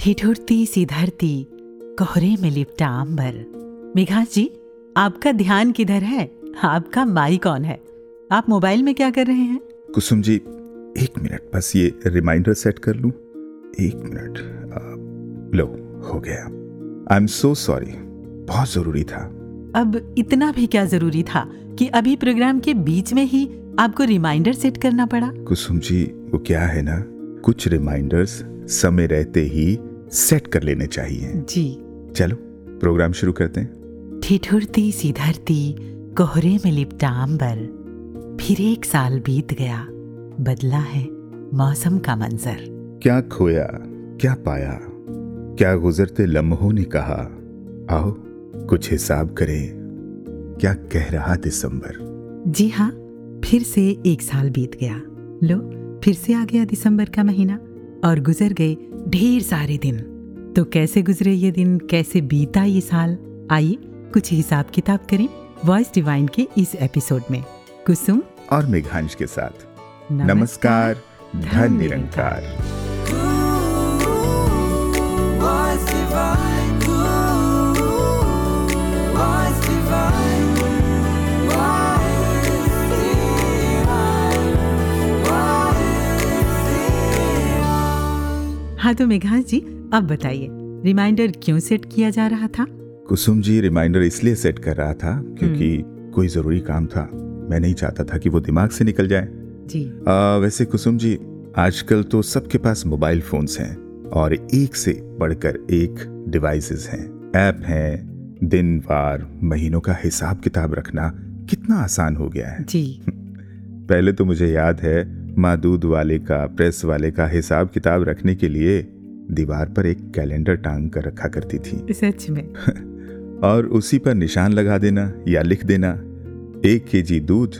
ठिठुरती सी धरती कोहरे में लिपटा अंबर। मेघास जी आपका ध्यान किधर है? आपका माई कौन है। आप मोबाइल में क्या कर रहे हैं? कुसुम जी एक मिनट बस ये रिमाइंडर सेट कर लूँ। एक मिनट लो हो गया। आई एम सो सॉरी बहुत ज़रूरी था। अब इतना भी क्या ज़रूरी था कि अभी प्रोग्राम के बीच में ही आपको रिमाइंडर सेट करना पड़ा? कुसुम जी वो क्या है ना? कुछ रिमाइंडर्स समय रहते ही सेट कर लेने चाहिए। जी। चलो प्रोग्राम शुरू करते हैं। ठिठुरती सी धरती कोहरे में लिपटा अंबर। फिर एक साल बीत गया बदला है मौसम का मंजर। क्या खोया क्या पाया क्या गुजरते लम्हों ने कहा आओ कुछ हिसाब करें क्या कह रहा दिसंबर। जी हाँ फिर से एक साल बीत गया। लो फिर से आ गया दिसंबर का महीना और गुजर गए ढेर सारे दिन। तो कैसे गुजरे ये दिन? कैसे बीता ये साल? आइए कुछ हिसाब किताब करें वॉइस डिवाइन के इस एपिसोड में। कुसुम। और मेघांश के साथ। नमस्कार। धन निरंकार। Was हाँ तो मेघांश जी अब बताइए रिमाइंडर क्यों सेट किया जा रहा था? कुसुम जी रिमाइंडर इसलिए सेट कर रहा था क्योंकि कोई ज़रूरी काम था। मैं नहीं चाहता था कि वो दिमाग से निकल जाए। जी। आ, वैसे कुसुम जी आजकल तो सबके पास मोबाइल फोन्स हैं और एक से बढ़कर एक डिवाइसेस हैं। ऐप हैं दिन वार महीनों का हिसाब किताब रखना कितना आसान हो गया है। जी। पहले तो मुझे याद है माँ दूध वाले का प्रेस वाले का हिसाब किताब रखने के लिए दीवार पर एक कैलेंडर टांग कर रखा करती थी। सच में? और उसी पर निशान लगा देना या लिख देना एक के जी दूध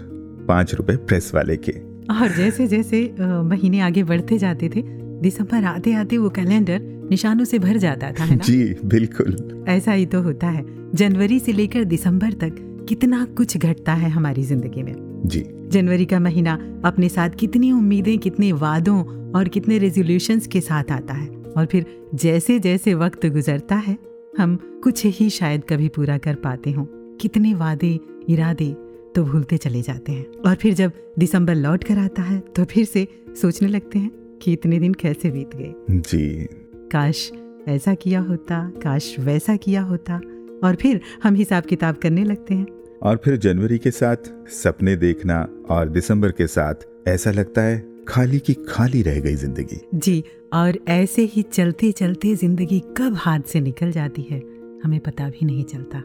पाँच रुपए प्रेस वाले के। और जैसे जैसे महीने आगे बढ़ते जाते थे दिसंबर आते आते वो कैलेंडर निशानों से भर जाता था है ना? जी बिल्कुल। ऐसा ही तो होता है। जनवरी से लेकर दिसंबर तक कितना कुछ घटता है हमारी ज़िंदगी में। जी। जनवरी का महीना अपने साथ कितनी उम्मीदें कितने वादों और कितने रेजोल्यूशंस के साथ आता है और फिर जैसे जैसे वक्त गुजरता है हम कुछ ही शायद कभी पूरा कर पाते हों। कितने वादे इरादे तो भूलते चले जाते हैं और फिर जब दिसंबर लौट कर आता है तो फिर से सोचने लगते हैं कि इतने दिन कैसे बीत गए। जी। काश ऐसा किया होता काश वैसा किया होता और फिर हम हिसाब किताब करने लगते हैं। और फिर जनवरी के साथ सपने देखना और दिसंबर के साथ ऐसा लगता है खाली की खाली रह गई ज़िंदगी। जी और ऐसे ही चलते चलते ज़िंदगी कब हाथ से निकल जाती है हमें पता भी नहीं चलता।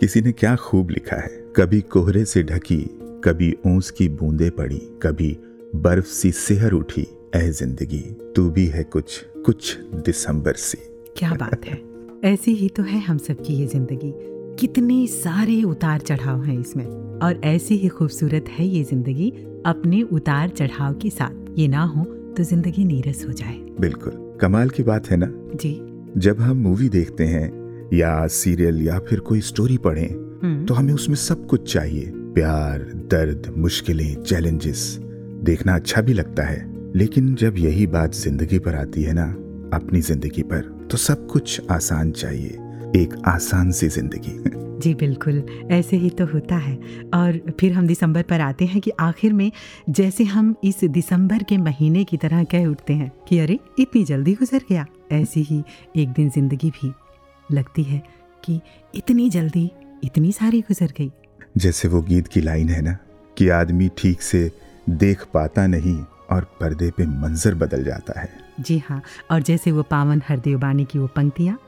किसी ने क्या खूब लिखा है? कभी कोहरे से ढकी कभी ओस की बूंदे पड़ी कभी बर्फ़ सी सेहर उठी ऐ ज़िंदगी तू भी है कुछ कुछ दिसंबर सी। क्या बात है। ऐसी ही तो है हम सबकी ये ज़िंदगी। कितने सारे उतार चढ़ाव हैं इसमें। और ऐसी ही खूबसूरत है ये ज़िंदगी अपने उतार चढ़ाव के साथ। ये ना हो तो ज़िंदगी नीरस हो जाए। बिल्कुल। कमाल की बात है ना? जी। जब हम मूवी देखते हैं या सीरियल या फिर कोई स्टोरी पढ़ें हम्म, तो हमें उसमें सब कुछ चाहिए। प्यार दर्द मुश्किलें चैलेंजेस। देखना अच्छा भी लगता है। लेकिन जब यही बात ज़िंदगी पर आती है ना अपनी ज़िंदगी पर तो सब कुछ आसान चाहिए। एक आसान सी ज़िंदगी। जी बिल्कुल। ऐसे ही तो होता है। और फिर हम दिसंबर पर आते हैं कि आखिर में जैसे हम इस दिसंबर के महीने की तरह कह उठते हैं कि अरे इतनी जल्दी गुजर गया। ऐसी ही एक दिन ज़िंदगी भी लगती है कि इतनी जल्दी इतनी सारी गुजर गई। जैसे वो गीत की लाइन है ना कि आदमी ठीक से देख पाता नहीं और पर्दे पे मंजर बदल जाता है। जी हाँ और जैसे वो पावन हरदेव बानी की वो पंक्तियाँ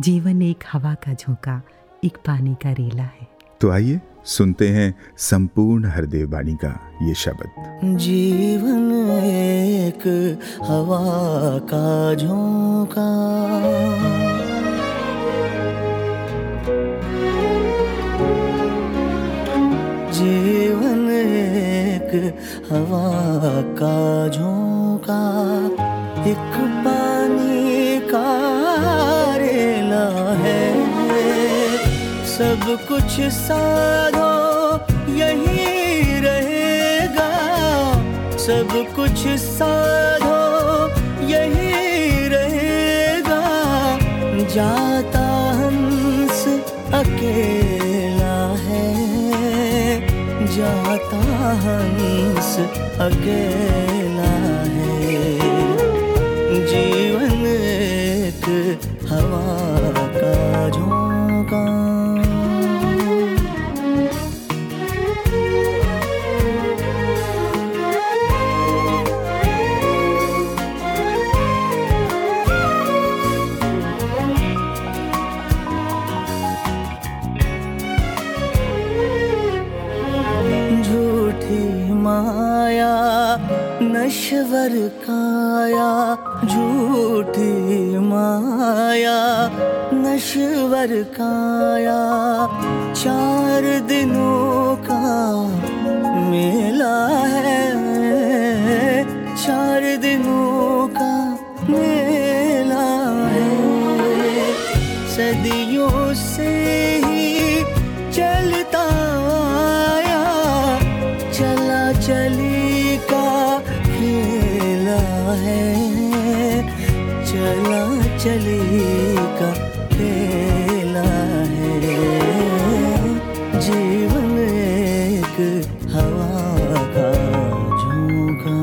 जीवन एक हवा का झोंका एक पानी का रेला है। तो आइए सुनते हैं संपूर्ण हरदेव बाणी का ये शब्द। जीवन एक हवा का झोंका। जीवन एक हवा का झोंका एक पानी सब कुछ साधो, यही रहेगा। सब कुछ साधो, यही रहेगा। जाता हंस अकेला है। जाता हंस अकेला काया झूठी माया नश्वर काया चार दिनों का मेला चला का खेला है। जीवन एक हवा का झोंका।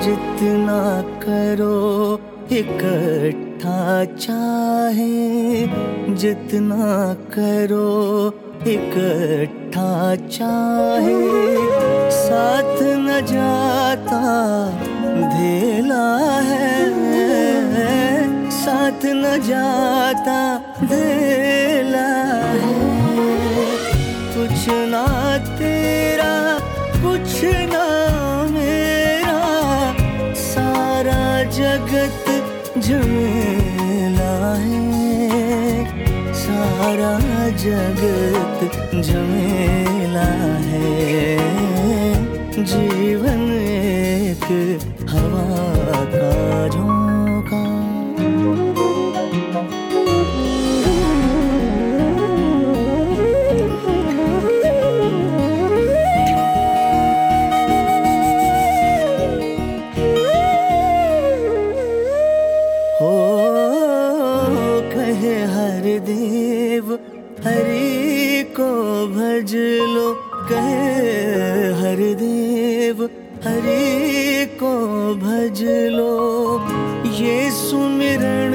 जितना करो, इकट्ठा चाहे। जितना करो इकट्ठा चाहे, साथ न जाता धेला है, साथ न जाता धेला है। कुछ ना तेरा, कुछ ना मेरा, सारा जगत झमेला जगत झमेला है। जीवन कहे हर देव हरे को भज लो। ये सुमिरण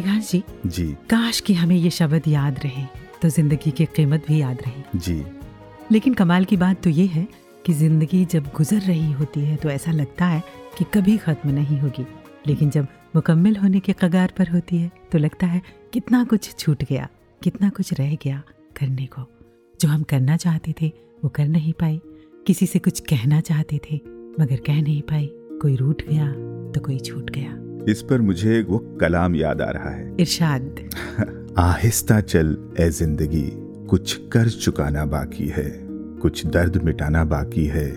मेघान जी जी। काश कि हमें ये शब्द याद रहे तो ज़िंदगी की कीमत भी याद रहे। जी। लेकिन कमाल की बात तो ये है कि ज़िंदगी जब गुजर रही होती है तो ऐसा लगता है कि कभी खत्म नहीं होगी। लेकिन जब मुकम्मल होने के कगार पर होती है तो लगता है कितना कुछ छूट गया कितना कुछ रह गया करने को। जो हम करना चाहते थे वो कर नहीं पाए किसी से कुछ कहना चाहते थे मगर कह नहीं पाए कोई रूठ गया तो कोई छूट गया। इस पर मुझे वो कलाम याद आ रहा है। इरशाद। आहिस्ता चल ए ज़िंदगी कुछ कर चुकाना बाकी है कुछ दर्द मिटाना बाकी है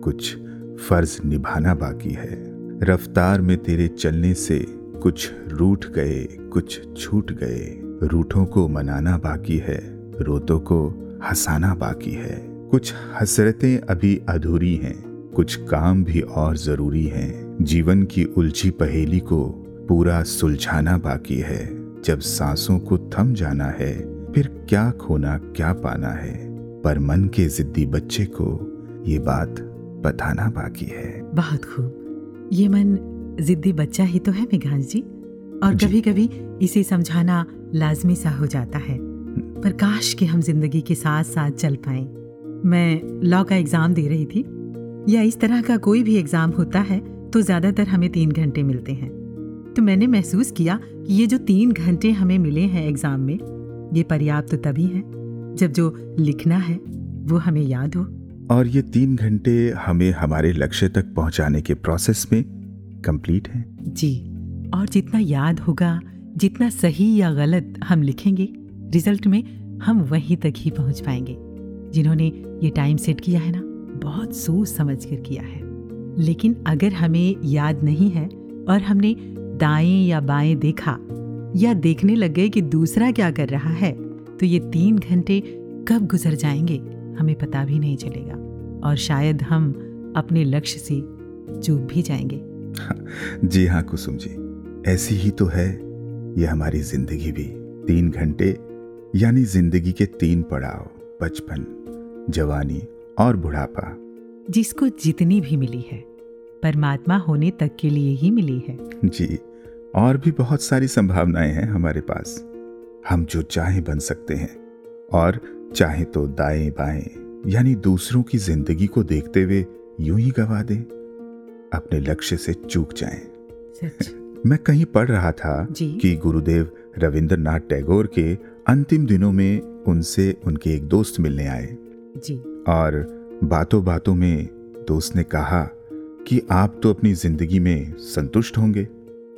कुछ फ़र्ज़ निभाना बाकी है। रफ्तार में तेरे चलने से कुछ रूठ गए कुछ छूट गए रूठों को मनाना बाकी है रोतों को हंसाना बाकी है। कुछ हसरतें अभी अधूरी हैं कुछ काम भी और ज़रूरी हैं। जीवन की उलझी पहेली को पूरा सुलझाना बाकी है। जब सांसों को थम जाना है फिर क्या खोना क्या पाना है? पर मन के जिद्दी बच्चे को ये बात बताना बाकी है। बहुत खूब। ये मन जिद्दी बच्चा ही तो है मेघांश जी। और। कभी कभी इसे समझाना लाजमी सा हो जाता है। पर काश कि हम ज़िंदगी के साथ साथ चल पाए। मैं लॉ का एग्ज़ाम दे रही थी। या इस तरह का कोई भी एग्ज़ाम होता है तो ज़्यादातर हमें तीन घंटे मिलते हैं। तो मैंने महसूस किया कि ये जो तीन घंटे हमें मिले हैं एग्ज़ाम में ये पर्याप्त तो तभी है जब जो लिखना है वो हमें याद हो। और ये तीन घंटे हमें हमारे लक्ष्य तक पहुँचाने के प्रोसेस में कंप्लीट है? जी और जितना याद होगा जितना सही या गलत हम लिखेंगे रिज़ल्ट में हम वहीं तक ही पहुँच पाएँगे। जिन्होंने ये टाइम सेट किया है ना बहुत सोच समझ कर किया है। लेकिन अगर हमें याद नहीं है और हमने दाएँ या बाएँ देखा या देखने लग गए कि दूसरा क्या कर रहा है तो ये तीन घंटे कब गुजर जाएँगे हमें पता भी नहीं चलेगा। और शायद हम अपने लक्ष्य से चूक भी जाएँगे। जी हाँ कुसुम जी। ऐसी ही तो है ये हमारी ज़िंदगी भी। तीन घंटे यानी ज़िंदगी के तीन पड़ाव बचपन जवानी और बुढ़ापा। जिसको जितनी भी मिली है। परमात्मा होने तक के लिए ही मिली है। जी और भी बहुत सारी संभावनाएँ हैं हमारे पास। हम जो चाहे बन सकते हैं और चाहे तो दाएँ बाएँ यानी दूसरों की ज़िंदगी को देखते हुए यूँ ही गवा दें अपने लक्ष्य से चूक जाएँ। मैं कहीं पढ़ रहा था जी। कि गुरुदेव रविंद्रनाथ टैगोर के अंतिम दिनों में उनसे उनके एक दोस्त मिलने आए। जी। और बातों बातों में दोस्त ने कहा कि आप तो अपनी ज़िंदगी में संतुष्ट होंगे।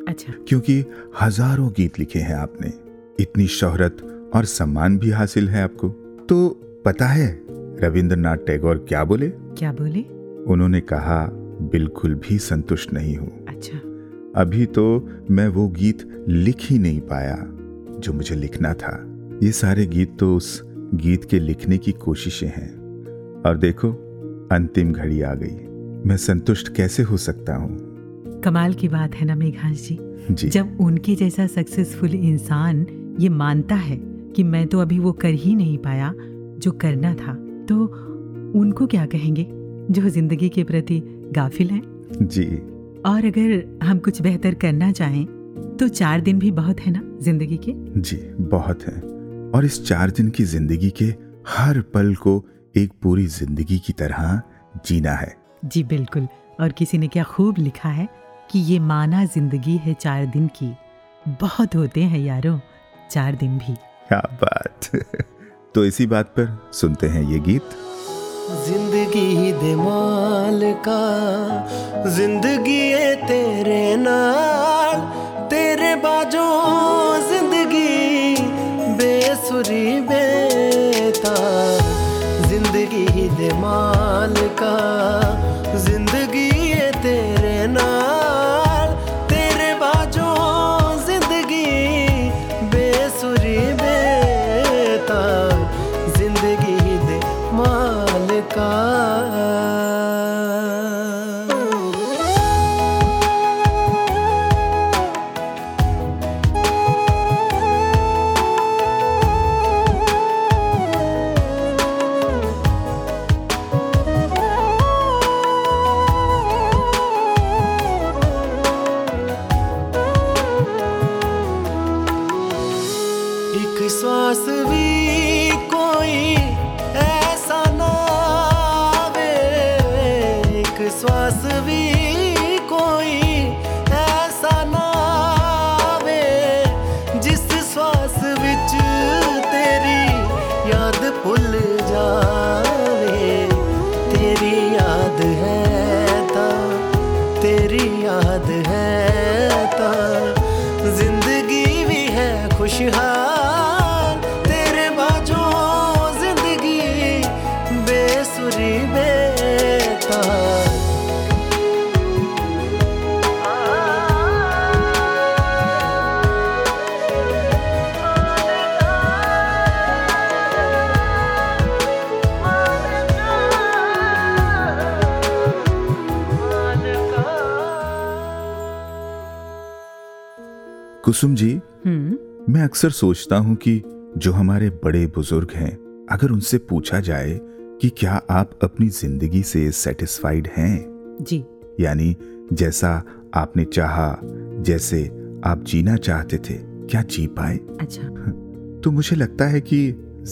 अच्छा। क्योंकि हज़ारों गीत लिखे हैं आपने। इतनी शोहरत और सम्मान भी हासिल है आपको। तो पता है रविंद्रनाथ टैगोर क्या बोले? क्या बोले? उन्होंने कहा बिल्कुल भी संतुष्ट नहीं हूँ। अच्छा। अभी तो मैं वो गीत लिख ही नहीं पाया जो मुझे लिखना था। ये सारे गीत तो उस गीत के लिखने की कोशिशें हैं। और देखो अंतिम घड़ी आ गई। मैं संतुष्ट कैसे हो सकता हूँ? कमाल की बात है ना मेघांश जी। जी। जब उनके जैसा सक्सेसफुल इंसान ये मानता है कि मैं तो अभी वो कर ही नहीं पाया जो करना था तो उनको क्या कहेंगे जो ज़िंदगी के प्रति गाफिल हैं? जी। और अगर हम कुछ बेहतर करना चाहें तो चार दिन भी बहुत है ना ज़िंदगी के? जी बहुत है। और इस चार दिन की ज़िंदगी के हर पल को एक पूरी ज़िंदगी की तरह जीना है। जी बिल्कुल। और किसी ने क्या खूब लिखा है कि ये माना ज़िंदगी है चार दिन की? बहुत होते हैं यारो चार दिन भी। क्या बात। तो इसी बात पर सुनते हैं ये गीत। ज़िंदगी दे मालका ज़िंदगी है तेरे नाल। तेरे बाजो ज़िंदगी बेसुरी बेतार ज़िंदगी दे मालका कुसुम जी हम्म। मैं अक्सर सोचता हूँ कि जो हमारे बड़े बुज़ुर्ग हैं अगर उनसे पूछा जाए कि क्या आप अपनी ज़िंदगी से सेटिस्फाइड हैं? जी। यानी जैसा आपने चाहा जैसे आप जीना चाहते थे क्या जी पाए? अच्छा। तो मुझे लगता है कि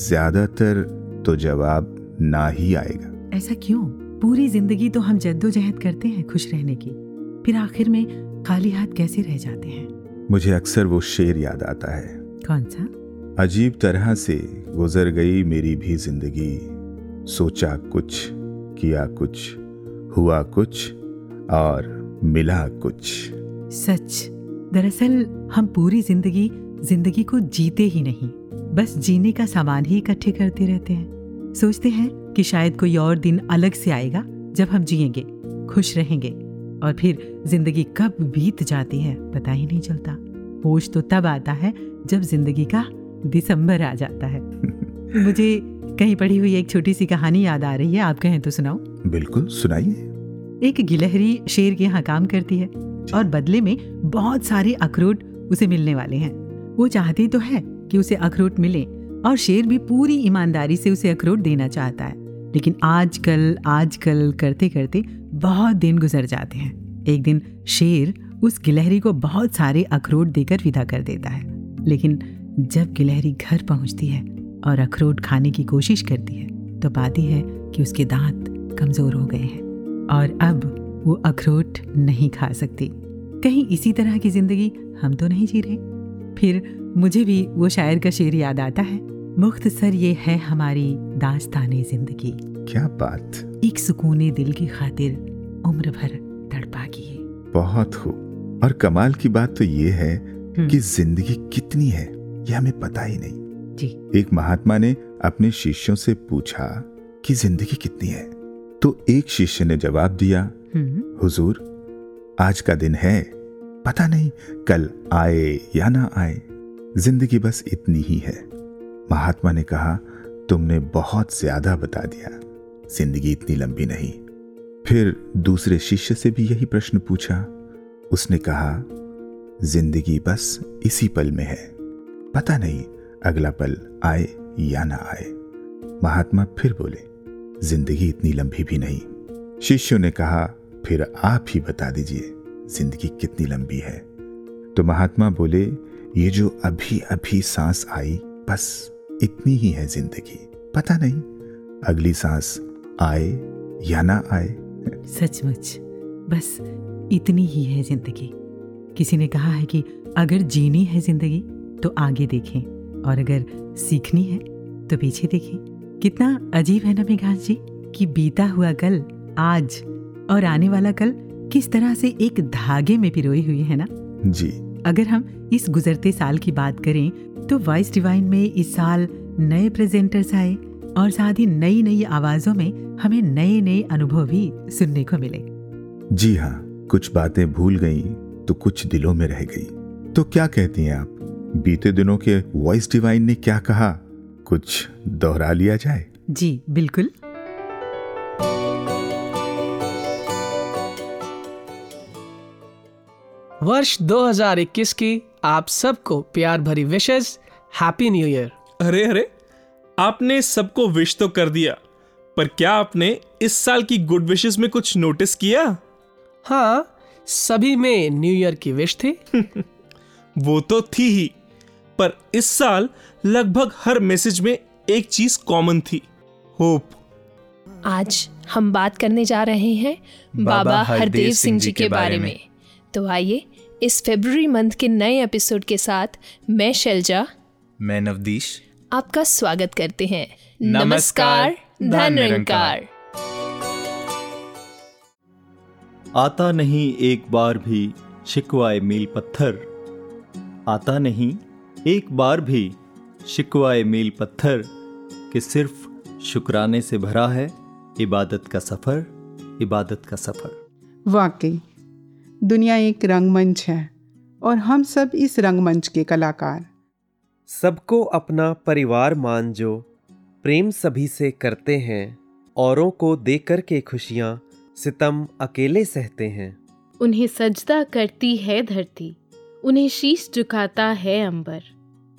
ज़्यादातर तो जवाब ना ही आएगा। ऐसा क्यों? पूरी ज़िंदगी तो हम जद्दोजहद करते हैं खुश रहने की। फिर आखिर में खाली हाथ कैसे रह जाते हैं? मुझे अक्सर वो शेर याद आता है। कौन सा? अजीब तरह से गुजर गई मेरी भी ज़िंदगी। सोचा कुछ किया कुछ हुआ कुछ और मिला कुछ। सच। दरअसल हम पूरी ज़िंदगी ज़िंदगी को जीते ही नहीं बस जीने का सामान ही इकट्ठे करते रहते हैं। सोचते हैं कि शायद कोई और दिन अलग से आएगा जब हम जिएँगे खुश रहेंगे। और फिर ज़िंदगी कब बीत जाती है पता ही नहीं चलता। होश तो तब आता है जब ज़िंदगी का दिसंबर आ जाता है। मुझे कहीं पढ़ी हुई एक छोटी सी कहानी याद आ रही है आप कहें तो सुनाओ बिल्कुल सुनाइए। एक गिलहरी शेर के यहाँ काम करती है और बदले में बहुत सारे अखरोट उसे मिलने वाले हैं। वो चाहती तो है कि उसे अखरोट मिले और शेर भी पूरी ईमानदारी से उसे अखरोट देना चाहता है। लेकिन आजकल आजकल करते करते बहुत दिन गुजर जाते हैं। एक दिन शेर उस गिलहरी को बहुत सारे अखरोट देकर विदा कर देता है। लेकिन जब गिलहरी घर पहुँचती है और अखरोट खाने की कोशिश करती है तो पाती है कि उसके दांत कमज़ोर हो गए हैं और अब वो अखरोट नहीं खा सकती। कहीं इसी तरह की ज़िंदगी हम तो नहीं जी रहे। फिर मुझे भी वो शायर का शेर याद आता है, मुख्तसर ये है हमारी दास्ताने ज़िंदगी क्या बात! एक सुकूने दिल की खातिर उम्र भर तड़पा की है बहुत खूब और कमाल की बात तो ये है हम्म। कि ज़िंदगी कितनी है ये हमें पता ही नहीं। जी। एक महात्मा ने अपने शिष्यों से पूछा कि ज़िंदगी कितनी है? तो एक शिष्य ने जवाब दिया हम्म। हुजूर आज का दिन है। पता नहीं कल आए या ना आए। ज़िंदगी बस इतनी ही है। महात्मा ने कहा तुमने बहुत ज़्यादा बता दिया। ज़िंदगी इतनी लंबी नहीं। फिर दूसरे शिष्य से भी यही प्रश्न पूछा। उसने कहा, ज़िंदगी बस इसी पल में है। पता नहीं अगला पल आए या ना आए। महात्मा फिर बोले, ज़िंदगी इतनी लंबी भी नहीं। शिष्यों ने कहा, फिर आप ही बता दीजिए, ज़िंदगी कितनी लंबी है? तो महात्मा बोले, ये जो अभी अभी सांस आई, बस इतनी ही है ज़िंदगी। पता नहीं, अगली सांस आए या ना आए। सचमुच बस इतनी ही है ज़िंदगी। किसी ने कहा है कि अगर जीनी है ज़िंदगी तो आगे देखें और अगर सीखनी है तो पीछे देखें। कितना अजीब है ना मेघास जी कि बीता हुआ कल आज और आने वाला कल किस तरह से एक धागे में पिरोई हुई है ना? जी। अगर हम इस गुजरते साल की बात करें तो वॉइस डिवाइन में इस साल नए प्रेजेंटर्स आए और साथ ही नई नई आवाजों में हमें नए नए अनुभव भी सुनने को मिले। जी हाँ कुछ बातें भूल गई तो कुछ दिलों में रह गई। तो क्या कहती हैं आप? बीते दिनों के वॉइस डिवाइन ने क्या कहा? कुछ दोहरा लिया जाए? जी बिल्कुल। वर्ष 2021 की आप सबको प्यार भरी विशेष हैप्पी न्यू ईयर अरे अरे आपने सबको विश तो कर दिया पर क्या आपने इस साल की गुड विशेस में कुछ नोटिस किया? हाँ सभी में न्यू ईयर की विश थी। वो तो थी ही पर इस साल लगभग हर मैसेज में एक चीज़ कॉमन थी होप आज हम बात करने जा रहे हैं बाबा हरदेव सिंह जी के बारे में। तो आइए इस फेब्रुवरी मंथ के नए एपिसोड के साथ मैं शैलजा। मैं नवदीश। आपका स्वागत करते हैं। नमस्कार, धन निरंकार आता नहीं एक बार भी शिकवाए मील पत्थर। आता नहीं एक बार भी शिकवाए मील पत्थर कि सिर्फ़ शुक्राने से भरा है इबादत का सफ़र इबादत का सफ़र। वाकई दुनिया एक रंगमंच है और हम सब इस रंगमंच के कलाकार। सबको अपना परिवार मान जो प्रेम सभी से करते हैं औरों को देकर के खुशियाँ सितम अकेले सहते हैं। उन्हें सजदा करती है धरती उन्हें शीश झुकाता है अंबर।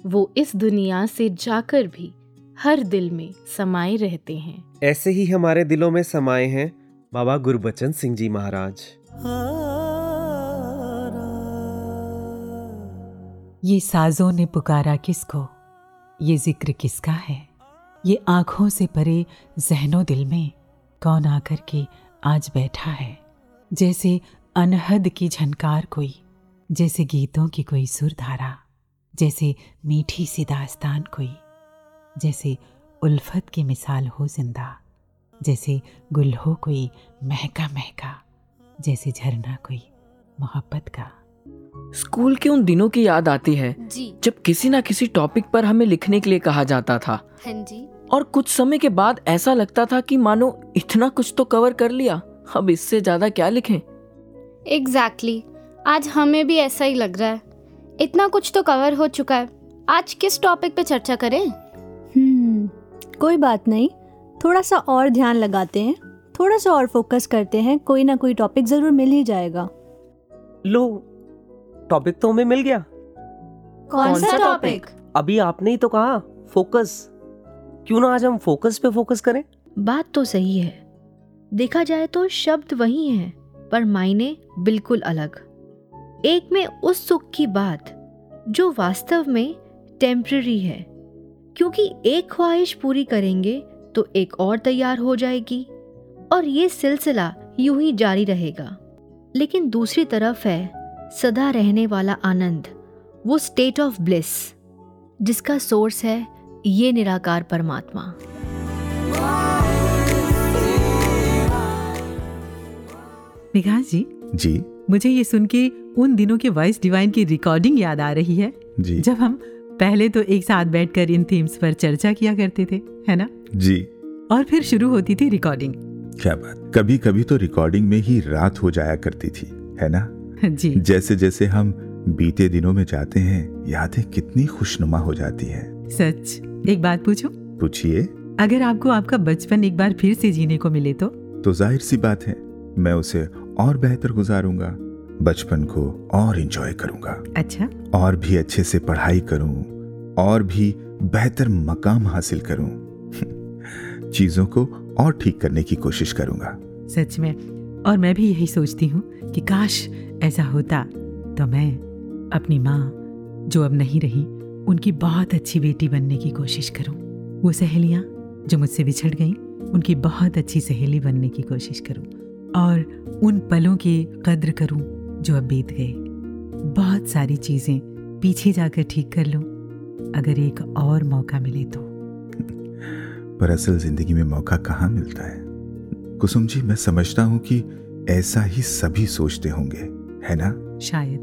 वो इस दुनिया से जाकर भी हर दिल में समाये रहते हैं। ऐसे ही हमारे दिलों में समाये हैं बाबा गुरबचन सिंह जी महाराज। ये साजों ने पुकारा किसको? ये ज़िक्र किसका है? ये आँखों से परे जहनों दिल में कौन आकर के आज बैठा है? जैसे अनहद की झनकार कोई, जैसे गीतों की कोई सुर धारा जैसे मीठी सी दास्तान कोई, जैसे उल्फत की मिसाल हो ज़िंदा, जैसे गुल हो कोई महका महका, जैसे झरना कोई मोहब्बत का। स्कूल के उन दिनों की याद आती है जी। जब किसी ना किसी टॉपिक पर हमें लिखने के लिए कहा जाता था। हाँ जी। और कुछ समय के बाद ऐसा लगता था कि मानो इतना कुछ तो कवर कर लिया अब इससे ज़्यादा क्या लिखें? Exactly exactly. आज हमें भी ऐसा ही लग रहा है। इतना कुछ तो कवर हो चुका है। आज किस टॉपिक पे चर्चा करें? हम्म कोई बात नहीं। थोड़ा सा और ध्यान लगाते हैं। थोड़ा सा और फोकस करते हैं। कोई ना कोई टॉपिक ज़रूर मिल ही जाएगा। लो टॉपिक तो हमें मिल गया। कौन, कौन सा टॉपिक अभी आपने ही तो कहा फोकस क्यों ना आज हम फोकस पे फोकस करें? बात तो सही है। देखा जाए तो शब्द वही हैं पर मायने बिल्कुल अलग। एक में उस सुख की बात जो वास्तव में टेम्पररी है। क्योंकि एक ख्वाहिश पूरी करेंगे तो एक और तैयार हो जाएगी और ये सिलसिला यूँ ही जारी रहेगा। लेकिन दूसरी तरफ़ है सदा रहने वाला आनंद वो स्टेट ऑफ़ ब्लिस जिसका सोर्स है ये निराकार परमात्मा। विकास जी जी। मुझे ये सुन के उन दिनों के वॉइस डिवाइन की रिकॉर्डिंग याद आ रही है जी। जब हम पहले तो एक साथ बैठकर इन थीम्स पर चर्चा किया करते थे है ना? जी। और फिर शुरू होती थी रिकॉर्डिंग क्या बात। कभी कभी तो रिकॉर्डिंग में ही रात हो जाया करती थी है ना? जी। जैसे जैसे हम बीते दिनों में जाते हैं यादें कितनी खुशनुमा हो जाती है। सच? एक बात पूछूँ? पूछिए। अगर आपको आपका बचपन एक बार फिर से जीने को मिले तो? तो ज़ाहिर सी बात है मैं उसे और बेहतर गुजारूँगा बचपन को और एंजॉय करूँगा। अच्छा। और भी अच्छे से पढ़ाई करूँ और भी बेहतर मकाम हासिल करूँ। चीज़ों को और ठीक करने की कोशिश करूँगा। सच में। और मैं भी यही सोचती हूँ कि काश ऐसा होता तो मैं अपनी माँ, जो अब नहीं रही, उनकी बहुत अच्छी बेटी बनने की कोशिश करूँ। वो सहेलियाँ जो मुझसे बिछड़ गईं, उनकी बहुत अच्छी सहेली बनने की कोशिश करूँ और उन पलों की कद्र करूँ जो अब बीत गए। बहुत सारी चीज़ें पीछे जाकर ठीक कर लूँ, अगर एक और मौका मिले तो। पर असल ज़िंदगी में मौका कहाँ मिलता है? कुसुम जी, मैं समझता हूँ कि ऐसा ही सभी सोचते होंगे। है ना? शायद।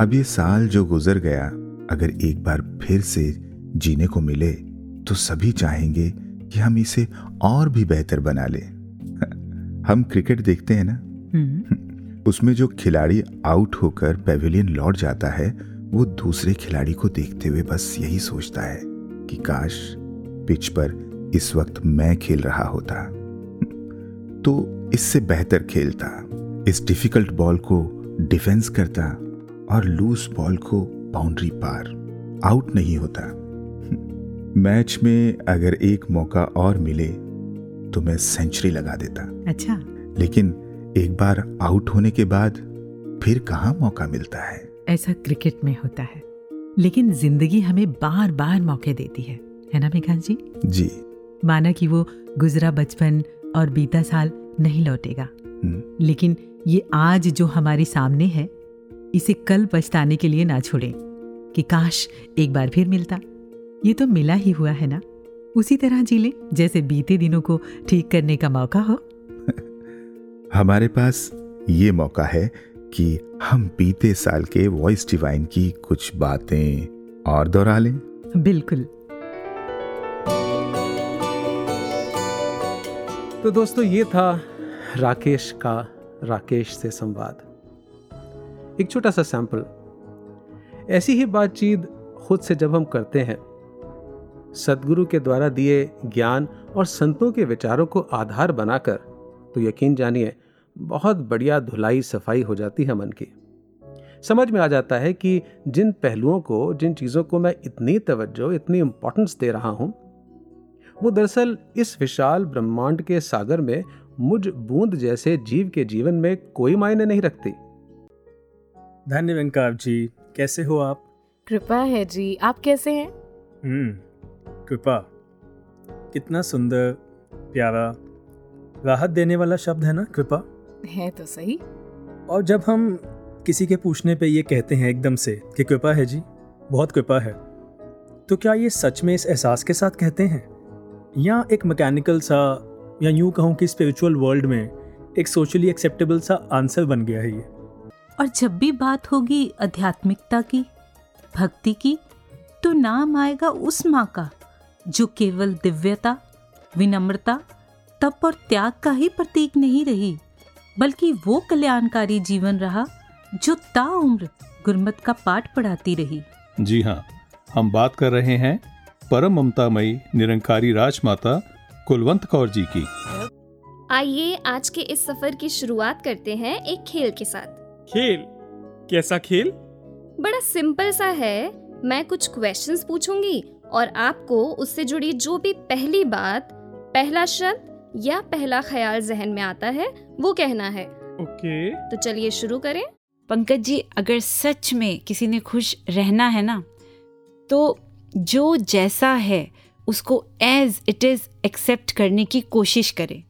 अब ये साल जो गुजर गया अगर एक बार फिर से जीने को मिले तो सभी चाहेंगे कि हम इसे और भी बेहतर बना लें। हम क्रिकेट देखते हैं ना? उसमें जो खिलाड़ी आउट होकर पेविलियन लौट जाता है वो दूसरे खिलाड़ी को देखते हुए बस यही सोचता है कि काश पिच पर इस वक्त मैं खेल रहा होता। तो इससे बेहतर खेलता। इस डिफ़िकल्ट बॉल को डिफेंस करता और लूज बॉल को बाउंड्री पार आउट नहीं होता। मैच में अगर एक मौका और मिले तो मैं सेंचुरी लगा देता। अच्छा। लेकिन एक बार आउट होने के बाद फिर कहाँ मौका मिलता है? ऐसा क्रिकेट में होता है। लेकिन ज़िंदगी हमें बार बार मौके देती है। है ना मेघान जी? जी। माना कि वो गुजरा बचपन और बीता साल नहीं लौटेगा। लेकिन ये आज जो हमारे सामने है इसे कल पछताने के लिए ना छोड़ें कि काश एक बार फिर मिलता। ये तो मिला ही हुआ है ना? उसी तरह जी लें जैसे बीते दिनों को ठीक करने का मौका हो। हमारे पास ये मौका है कि हम बीते साल के वॉइस डिवाइन की कुछ बातें और दोहरा लें। बिल्कुल। तो दोस्तों ये था राकेश का राकेश से संवाद। एक छोटा सा सैंपल। ऐसी ही बातचीत खुद से जब हम करते हैं, सदगुरु के द्वारा दिए ज्ञान और संतों के विचारों को आधार बनाकर तो यकीन जानिए, बहुत बढ़िया धुलाई सफ़ाई हो जाती है मन की। समझ में आ जाता है कि जिन पहलुओं को, जिन चीज़ों को मैं इतनी तवज्जो, इतनी इंपॉर्टेंस दे रहा हूँ, वो दरअसल इस विशाल ब्रह्मांड के सागर में मुझ बूंद जैसे जीव के जीवन में कोई मायने नहीं रखती। धन्य वेंकार जी कैसे हो आप? कृपा है जी। आप कैसे हैं? हम्म कृपा। कितना सुंदर प्यारा राहत देने वाला शब्द है ना कृपा? है तो सही। और जब हम किसी के पूछने पे ये कहते हैं एकदम से कि कृपा है जी बहुत कृपा है तो क्या ये सच में इस एहसास के साथ कहते हैं? या एक मैकेनिकल सा या यूँ कहूँ कि स्पिरिचुअल वर्ल्ड में एक सोशली एक्सेप्टेबल सा आंसर बन गया है ये। और जब भी बात होगी आध्यात्मिकता की भक्ति की तो नाम आएगा उस माँ का जो केवल दिव्यता विनम्रता तप और त्याग का ही प्रतीक नहीं रही बल्कि वो कल्याणकारी जीवन रहा जो ताउम्र गुरमत का पाठ पढ़ाती रही। जी हाँ हम बात कर रहे हैं परम ममतामयी निरंकारी राजमाता कुलवंत कौर जी की। आइए आज के इस सफ़र की शुरुआत करते हैं एक खेल के साथ। खेल? कैसा खेल? बड़ा सिंपल सा है। मैं कुछ क्वेश्चंस पूछूँगी और आपको उससे जुड़ी जो भी पहली बात पहला शब्द या पहला ख्याल जहन में आता है वो कहना है। ओके। तो चलिए शुरू करें। पंकज जी अगर सच में किसी ने खुश रहना है ना तो जो जैसा है उसको एज इट इज़ एक्सेप्ट करने की कोशिश करे।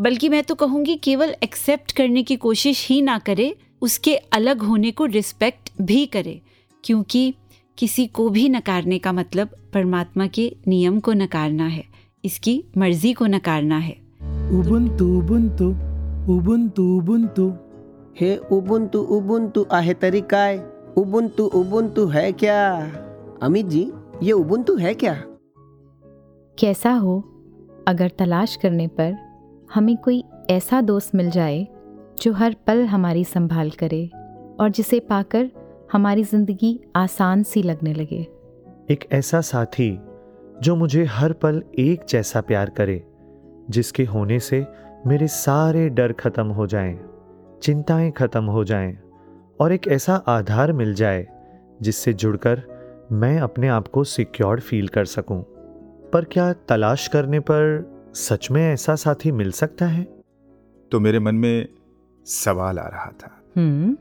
बल्कि मैं तो कहूँगी केवल एक्सेप्ट करने की कोशिश ही ना करे उसके अलग होने को रिस्पेक्ट भी करे। क्योंकि किसी को भी नकारने का मतलब परमात्मा के नियम को नकारना है इसकी मर्ज़ी को नकारना है। उबुंतु उबुंतु उबुंतु उबुंतु। हे उबुंतु उबुंतु आहे तरी काय? उबुंतु उबुंतु है क्या? अमित जी ये उबुंतु है क्या? कैसा हो अगर तलाश करने पर हमें कोई ऐसा दोस्त मिल जाए जो हर पल हमारी संभाल करे और जिसे पाकर हमारी ज़िंदगी आसान सी लगने लगे एक ऐसा साथी जो मुझे हर पल एक जैसा प्यार करे जिसके होने से मेरे सारे डर खत्म हो जाएँ, चिंताएँ खत्म हो जाएँ और एक ऐसा आधार मिल जाए जिससे जुड़कर मैं अपने आप को सिक्योर फील कर सकूँ। पर क्या तलाश करने पर सच में ऐसा साथी मिल सकता है? तो मेरे मन में सवाल आ रहा था। हम्म।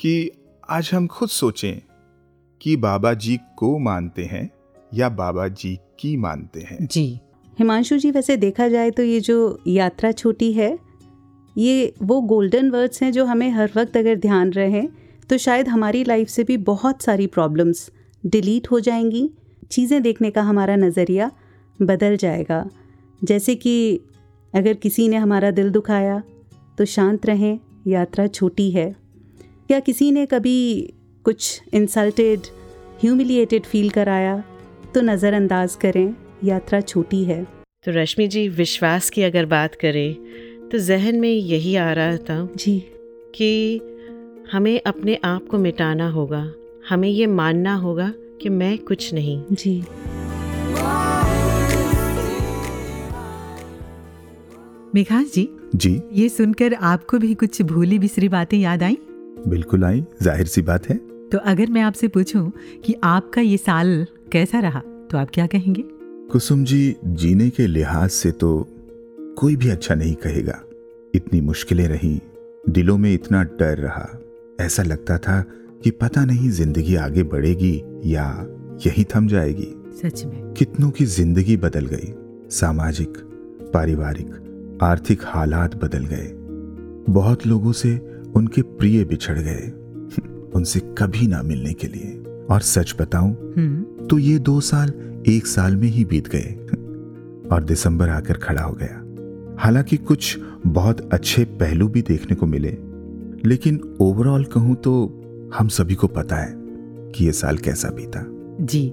कि आज हम खुद सोचें कि बाबा जी को मानते हैं या बाबा जी की मानते हैं। जी। हिमांशु जी वैसे देखा जाए तो ये जो यात्रा छोटी है ये वो गोल्डन वर्ड्स हैं जो हमें हर वक्त अगर ध्यान रहे तो शायद हमारी लाइफ से भी बहुत सारी प्रॉब्लम्स डिलीट हो जाएँगी। चीज़ें देखने का हमारा नज़रिया बदल जाएगा। जैसे कि अगर किसी ने हमारा दिल दुखाया तो शांत रहें यात्रा छोटी है। या किसी ने कभी कुछ इंसल्टेड ह्यूमिलिएटेड फील कराया तो नज़रअंदाज करें यात्रा छोटी है। तो रश्मि जी विश्वास की अगर बात करें तो जहन में यही आ रहा था जी। कि हमें अपने आप को मिटाना होगा हमें ये मानना होगा कि मैं कुछ नहीं। जी। मेघास जी जी। ये सुनकर आपको भी कुछ भूली बिसरी बातें याद आई? बिल्कुल आई ज़ाहिर सी बात है। तो अगर मैं आपसे पूछूँ कि आपका ये साल कैसा रहा तो आप क्या कहेंगे? कुसुम जी जीने के लिहाज से तो कोई भी अच्छा नहीं कहेगा। इतनी मुश्किलें रहीं दिलों में इतना डर रहा। ऐसा लगता था कि पता नहीं ज़िंदगी आगे बढ़ेगी या यही थम जाएगी। सच में। कितनों की ज़िंदगी बदल गई। सामाजिक पारिवारिक आर्थिक हालात बदल गए। बहुत लोगों से उनके प्रिय बिछड़ गए। उनसे कभी ना मिलने के लिए। और सच बताऊँ तो ये दो साल एक साल में ही बीत गए। और दिसंबर आकर खड़ा हो गया। हालाँकि कुछ बहुत अच्छे पहलू भी देखने को मिले। लेकिन ओवरऑल कहूँ तो हम सभी को पता है कि ये साल कैसा बीता। जी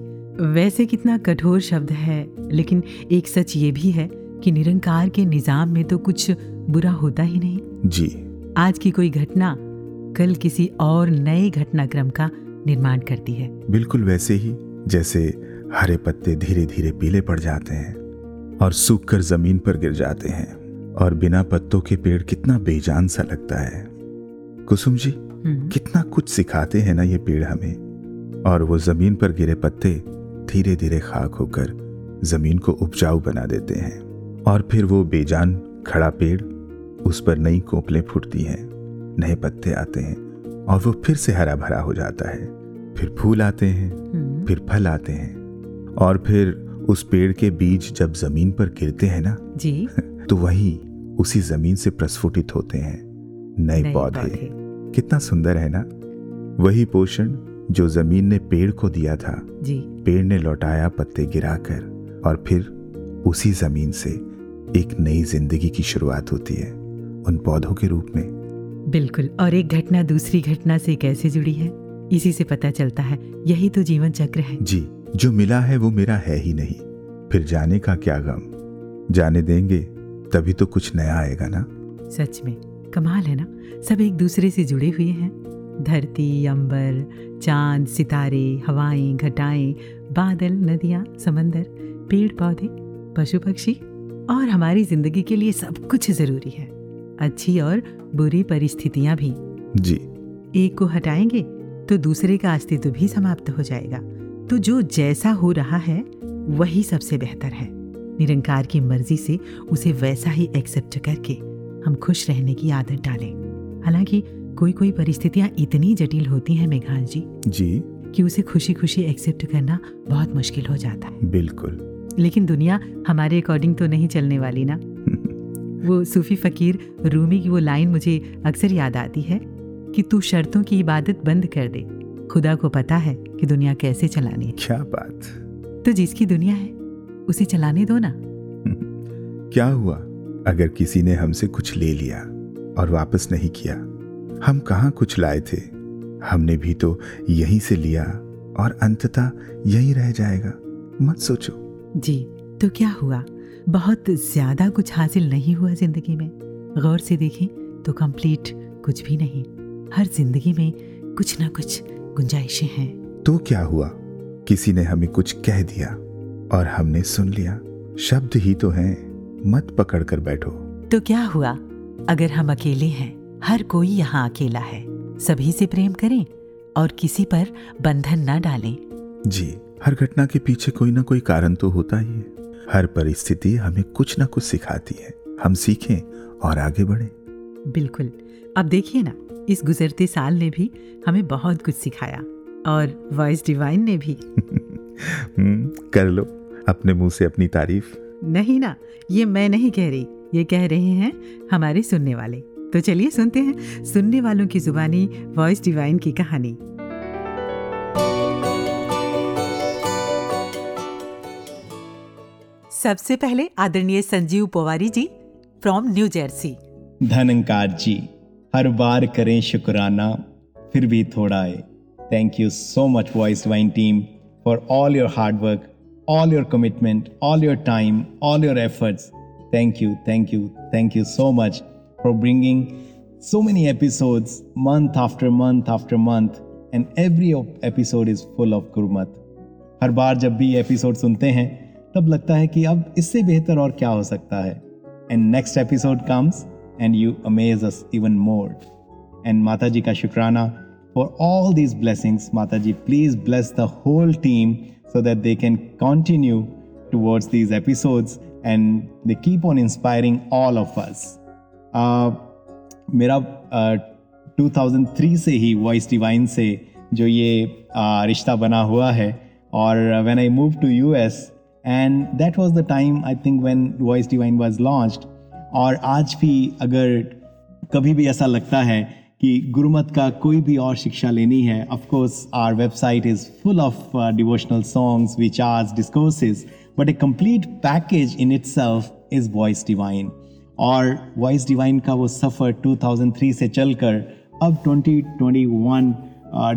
वैसे कितना कठोर शब्द है लेकिन एक सच ये भी है कि निरंकार के निज़ाम में तो कुछ बुरा होता ही नहीं। जी। आज की कोई घटना कल किसी और नए घटनाक्रम का निर्माण करती है। बिल्कुल वैसे ही जैसे हरे पत्ते धीरे धीरे पीले पड़ जाते हैं और सूख कर ज़मीन पर गिर जाते हैं और बिना पत्तों के पेड़ कितना बेजान सा लगता है। कुसुम जी कितना कुछ सिखाते हैं ना ये पेड़ हमें। और वो ज़मीन पर गिरे पत्ते धीरे धीरे खाक होकर ज़मीन को उपजाऊ बना देते हैं। और फिर वो बेजान खड़ा पेड़ उस पर नई कोपलें फूटती हैं नए पत्ते आते हैं और वो फिर से हरा भरा हो जाता है। फिर फूल आते हैं फिर फल आते हैं। और फिर उस पेड़ के बीज जब ज़मीन पर गिरते हैं ना जी। तो वही उसी ज़मीन से प्रस्फुटित होते हैं। नए पौधे। कितना सुंदर है ना। वही पोषण जो ज़मीन ने पेड़ को दिया था। जी। पेड़ ने लौटाया पत्ते गिराकर और फिर उसी ज़मीन से एक नई ज़िंदगी की शुरुआत होती है उन पौधों के रूप में। बिल्कुल और एक घटना दूसरी घटना से कैसे जुड़ी है इसी से पता चलता है यही तो जीवन चक्र है। जी जो मिला है वो मेरा है ही नहीं फिर जाने का क्या गम। जाने देंगे तभी तो कुछ नया आएगा ना। सच में। कमाल है ना? सब एक दूसरे से जुड़े हुए हैं। धरती अंबर चाँद सितारे हवाएँ घटाएँ बादल नदियाँ समंदर पेड़ पौधे पशु पक्षी और हमारी ज़िंदगी के लिए सब कुछ ज़रूरी है। अच्छी और बुरी परिस्थितियाँ भी। जी। एक को हटाएँगे तो दूसरे का अस्तित्व भी समाप्त हो जाएगा। तो जो जैसा हो रहा है वही सबसे बेहतर है। निरंकार की मर्ज़ी से उसे वैसा ही एक्सेप्ट करके। हम खुश रहने की आदत डालें। हालाँकि कोई कोई परिस्थितियाँ इतनी जटिल होती हैं मेघाल जी जी। कि उसे खुशी खुशी एक्सेप्ट करना बहुत मुश्किल हो जाता है। बिल्कुल। लेकिन दुनिया हमारे अकॉर्डिंग तो नहीं चलने वाली ना? वो सूफी फकीर रूमी की वो लाइन मुझे अक्सर याद आती है कि तू शर्तों की इबादत बंद कर दे। खुदा को पता है कि दुनिया कैसे चलानी है। क्या बात। तो जिसकी दुनिया है उसे चलाने दो ना। क्या हुआ? अगर किसी ने हमसे कुछ ले लिया और वापस नहीं किया हम कहाँ कुछ लाए थे? हमने भी तो यहीं से लिया और अंततः यही रह जाएगा। मत सोचो। जी तो क्या हुआ? बहुत ज़्यादा कुछ हासिल नहीं हुआ ज़िंदगी में। गौर से देखें तो कंप्लीट कुछ भी नहीं। हर ज़िंदगी में कुछ ना कुछ गुंजाइशें हैं। तो क्या हुआ? किसी ने हमें कुछ कह दिया और हमने सुन लिया। शब्द ही तो हैं। मत पकड़ कर बैठो। तो क्या हुआ? अगर हम अकेले हैं हर कोई यहाँ अकेला है। सभी से प्रेम करें और किसी पर बंधन न डालें। जी हर घटना के पीछे कोई ना कोई कारण तो होता ही है। हर परिस्थिति हमें कुछ ना कुछ सिखाती है। हम सीखें और आगे बढ़े। बिल्कुल। अब देखिए ना इस गुजरते साल ने भी हमें बहुत कुछ सिखाया और वॉइस डिवाइन ने भी। कर लो। अपने मुँह से अपनी तारीफ़। नहीं ना, ये मैं नहीं कह रही, ये कह रहे हैं हमारे सुनने वाले। तो चलिए सुनते हैं सुनने वालों की जुबानी वॉइस डिवाइन की कहानी। सबसे पहले आदरणीय Sanjeev Pawari ji from New Jersey धनंकार जी, हर बार करें शुक्राना, फिर भी थोड़ा है thank you so much Voice Divine team for all your hard work all your commitment, all your time, all your efforts. Thank you, thank you, thank you so much for bringing so many episodes month after month after month, and every episode is full of Gurmat. हर बार जब भी episode सुनते हैं तब लगता है कि अब इससे बेहतर और क्या हो सकता है and next episode comes and you amaze us even more and माता जी का शुक्राना फॉर ऑल दीज ब्लेसिंग्स माता जी please bless the whole team so that they can continue towards these episodes and they keep on inspiring all of us. Uh, मेरा uh, 2003 से ही voice divine से जो ये uh, रिश्ता बना हुआ है और when I move to U S and that was the time I think when Voice Divine was launched और आज भी अगर कभी भी ऐसा लगता है कि गुरुमत का कोई भी और शिक्षा लेनी है। Of course website is full of devotional songs विचार्स discourses but a complete package in itself is Voice Divine और वॉइस डिवाइन का वो सफ़र 2003 से चलकर अब 2021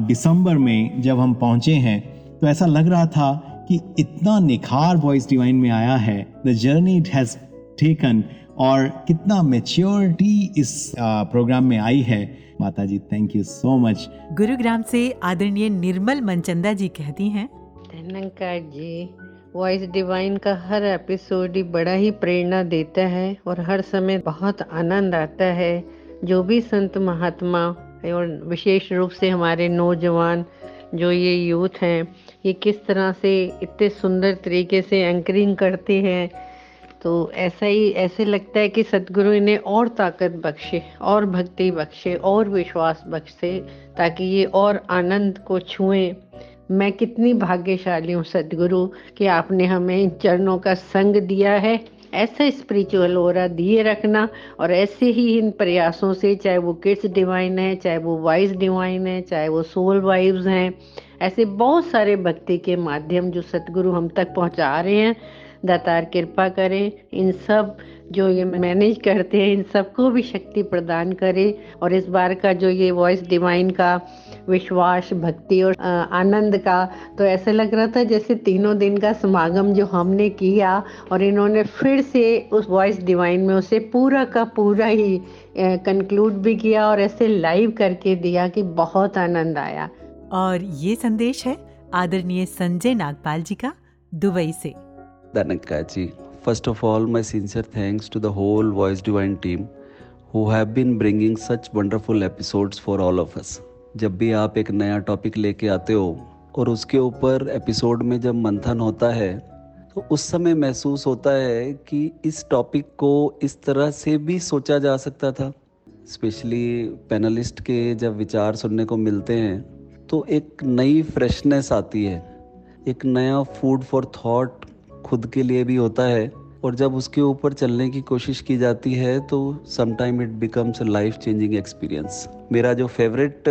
दिसंबर में जब हम पहुँचे हैं तो ऐसा लग रहा था कि इतना निखार वॉइस डिवाइन में आया है the journey it has taken और कितना मेच्योरिटी इस प्रोग्राम में आई है। माता जी thank you so much Gurugram से आदरणीय निर्मल मनचंदा जी कहती हैं धनंकार जी वॉइस डिवाइन का हर एपिसोड ही बड़ा ही प्रेरणा देता है और हर समय बहुत आनंद आता है। जो भी संत महात्मा और विशेष रूप से हमारे नौजवान जो ये यूथ हैं ये किस तरह से इतने सुंदर तरीके से एंकरिंग करते हैं तो ऐसा ही, ऐसे लगता है कि सदगुरु इन्हें और ताकत बख्शे, और भक्ति बख्शे, और विश्वास बख्शे, ताकि ये और आनंद को छुएँ। मैं कितनी भाग्यशाली हूँ सदगुरु, कि आपने हमें इन चरणों का संग दिया है। ऐसा स्पिरिचुअल ओरा दिए रखना, और ऐसे ही इन प्रयासों से, चाहे वो किड्स डिवाइन है, चाहे वो वाइस डिवाइन है, चाहे वो सोल वाइव्स हैं, ऐसे बहुत सारे भक्ति के माध्यम जो सतगुरु हम तक पहुँचा रहे हैं। दातार कृपा करें, इन सब जो ये मैनेज करते हैं, इन सबको भी शक्ति प्रदान करें और इस बार का जो ये वॉइस डिवाइन का विश्वास, भक्ति और आनंद का तो ऐसा लग रहा था जैसे तीनों दिन का समागम जो हमने किया और इन्होंने फिर से उस वॉइस डिवाइन में उसे पूरा का पूरा ही कंक्लूड भी किया और ऐसे लाइव करके दिया कि बहुत आनंद आया। और ये संदेश है आदरणीय संजय नागपाल जी का दुबई से। Danaka ji. First of all, my sincere thanks to the whole Voice Divine team who have been bringing such wonderful episodes for all of us. जब भी आप एक नया टॉपिक लेके आते हो और उसके ऊपर एपिसोड में जब मंथन होता है तो उस समय महसूस होता है कि इस टॉपिक को इस तरह से भी सोचा जा सकता था स्पेशली पैनलिस्ट के जब विचार सुनने को मिलते हैं तो एक नई फ्रेशनेस आती है एक नया फ़ूड फॉर थॉट खुद के लिए भी होता है और जब उसके ऊपर चलने की कोशिश की जाती है तो sometime it becomes a life changing experience मेरा जो फेवरेट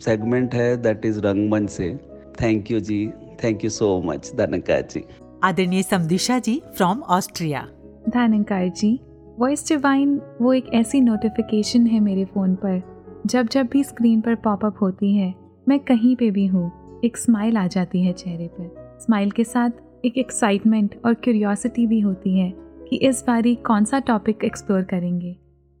सेगमेंट uh, है दैट इज़ रंगमंच से. थैंक यू जी थैंक यू सो मच धनकार जी आदरणीय समदिशा जी फ्रॉम ऑस्ट्रिया धनकार जी वॉइस डिवाइन वो एक ऐसी नोटिफिकेशन है मेरे फ़ोन पर. जब जब भी स्क्रीन पर पॉपअप होती है मैं कहीं पे भी हूँ एक स्माइल आ जाती है चेहरे पर. स्माइल के साथ एक एक्साइटमेंट और क्यूरियोसिटी भी होती है कि इस बारी कौन सा टॉपिक एक्सप्लोर करेंगे?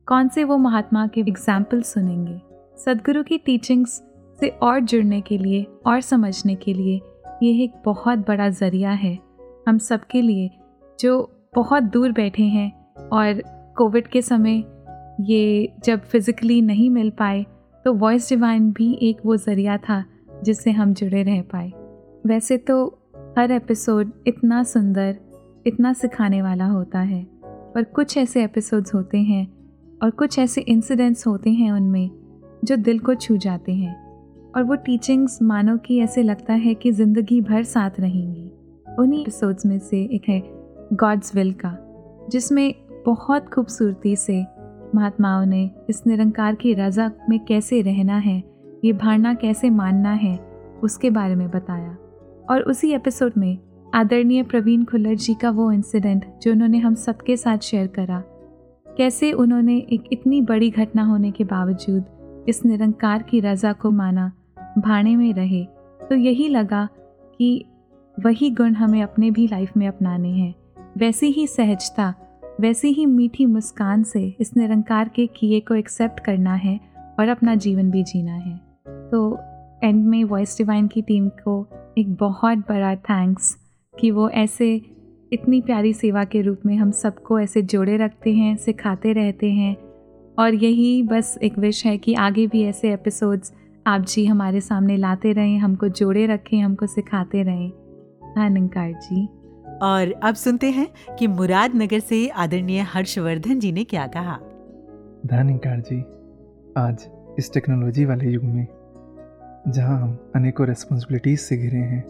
कौन से वो महात्मा के एग्ज़ाम्पल सुनेंगे? सदगुरु की टीचिंग्स से और जुड़ने के लिए और समझने के लिए ये एक बहुत बड़ा ज़रिया है। हम सबके लिए जो बहुत दूर बैठे हैं और कोविड के समय ये जब फिज़िकली नहीं मिल पाए तो वॉइस डिवाइन भी एक वो ज़रिया था जिससे हम जुड़े रह पाए। वैसे तो हर एपिसोड इतना सुंदर, इतना सिखाने वाला होता है। पर कुछ ऐसे एपिसोड्स होते हैं और कुछ ऐसे इंसिडेंट्स होते हैं उनमें जो दिल को छू जाते हैं। और वो टीचिंग्स मानो कि ऐसे लगता है कि ज़िंदगी भर साथ रहेंगी। उन्हीं एपिसोड्स में से एक है गॉड्स विल का, जिसमें बहुत खूबसूरती से महात्माओं ने इस निरंकार की रजा में कैसे रहना है, ये भावना कैसे मानना है, उसके बारे में बताया। और उसी एपिसोड में आदरणीय प्रवीण खुल्लर जी का वो इंसिडेंट जो उन्होंने हम सबके साथ शेयर करा। कैसे उन्होंने एक इतनी बड़ी घटना होने के बावजूद इस निरंकार की रज़ा को माना भाड़े में रहे तो यही लगा कि वही गुण हमें अपने भी लाइफ में अपनाने हैं। वैसी ही सहजता, वैसी ही मीठी मुस्कान से इस निरंकार के किए को एक्सेप्ट करना है और अपना जीवन भी जीना है। तो एंड में वॉइस डिवाइन की टीम को एक बहुत बड़ा थैंक्स कि वो ऐसे इतनी प्यारी सेवा के रूप में हम सबको ऐसे जोड़े रखते हैं सिखाते रहते हैं। और यही बस एक विश है कि आगे भी ऐसे एपिसोड्स आप जी हमारे सामने लाते रहें हमको जोड़े रखें हमको सिखाते रहें। धनकार जी। और अब सुनते हैं कि मुरादनगर से आदरणीय हर्षवर्धन जी ने क्या कहा। धनकार जी आज इस टेक्नोलॉजी वाले युग में जहाँ हम अनेकों रेस्पॉन्सिबिलिटीज़ से घिरे हैं।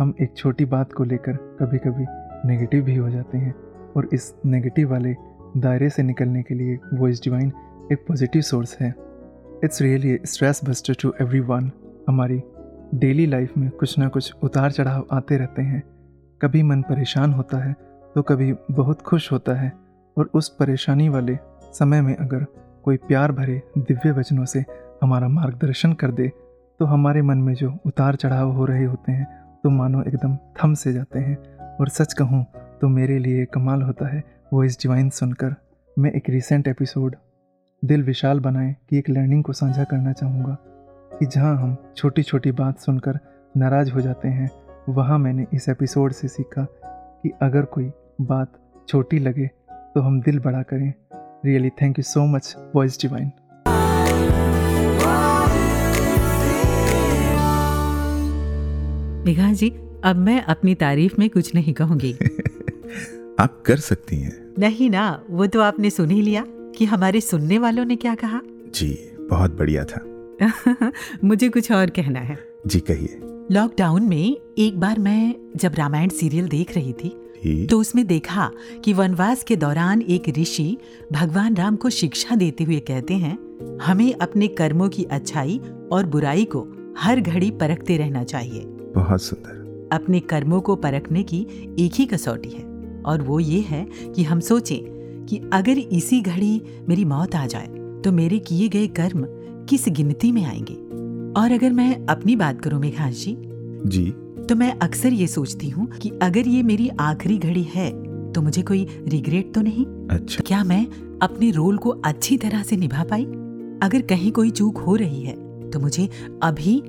हम एक छोटी बात को लेकर कभी कभी नेगेटिव भी हो जाते हैं और इस नेगेटिव वाले दायरे से निकलने के लिए वो इस डिवाइन एक पॉजिटिव सोर्स है। It's really stress buster to everyone हमारी डेली लाइफ में कुछ ना कुछ उतार चढ़ाव आते रहते हैं। कभी मन परेशान होता है तो कभी बहुत खुश होता है और उस परेशानी वाले समय में अगर कोई प्यार भरे दिव्य वचनों से हमारा मार्गदर्शन कर दे तो हमारे मन में जो उतार चढ़ाव हो रहे होते हैं तो मानो एकदम थम से जाते हैं। और सच कहूँ तो मेरे लिए कमाल होता है वो इस डिवाइन सुनकर। मैं एक रिसेंट एपिसोड दिल विशाल बनाए, कि एक लर्निंग को साझा करना चाहूँगा, कि जहाँ हम छोटी छोटी बात सुनकर नाराज़ हो जाते हैं, वहाँ मैंने इस एपिसोड से सीखा कि अगर कोई बात छोटी लगे तो हम दिल बड़ा करें। Really thank you so much Voice Divine Megha ji अब मैं अपनी तारीफ़ में कुछ नहीं कहूँगी। आप कर सकती हैं। नहीं ना वो तो आपने सुन ही लिया कि हमारे सुनने वालों ने क्या कहा। जी बहुत बढ़िया था। मुझे कुछ और कहना है। जी कहिए। लॉकडाउन में एक बार मैं जब रामायण सीरियल देख रही थी तो उसमें देखा कि वनवास के दौरान एक ऋषि भगवान राम को शिक्षा देते हुए कहते हैं हमें अपने कर्मों की अच्छाई और बुराई को हर घड़ी परखते रहना चाहिए। बहुत सुंदर। अपने कर्मों को परखने की एक ही कसौटी है और वो ये है कि हम सोचें कि अगर इसी घड़ी मेरी मौत आ जाए तो मेरे किए गए कर्म किस गिनती में आएँगे? और अगर मैं अपनी बात करूँ मेघांश? जी। जी तो मैं अक्सर ये सोचती हूँ कि अगर ये मेरी आखिरी घड़ी है तो मुझे कोई रिग्रेट तो नहीं? अच्छा। तो क्या मैं अपने रोल को अच्छी तरह से निभा पाई? अगर कहीं कोई चूक हो रही है तो मुझे अभी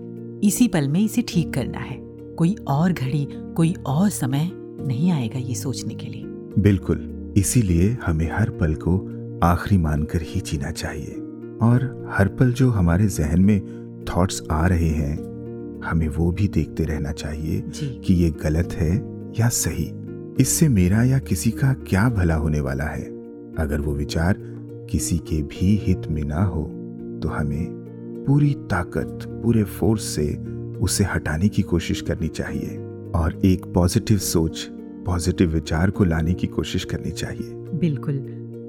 इसी पल में इसे ठीक करना है। कोई और घड़ी कोई और समय नहीं आएगा ये सोचने के लिए। बिल्कुल इसीलिए हमें हर पल को आखिरी मानकर ही जीना चाहिए। और हर पल जो हमारे जहन में थॉट्स आ रहे हैं हमें वो भी देखते रहना चाहिए कि ये गलत है या सही। इससे मेरा या किसी का क्या भला होने वाला है? अगर वो विचार किसी के भी हित में ना हो तो हमें पूरी ताकत पूरे फोर्स से उसे हटाने की कोशिश करनी चाहिए और एक पॉजिटिव सोच पॉजिटिव विचार को लाने की कोशिश करनी चाहिए। बिल्कुल।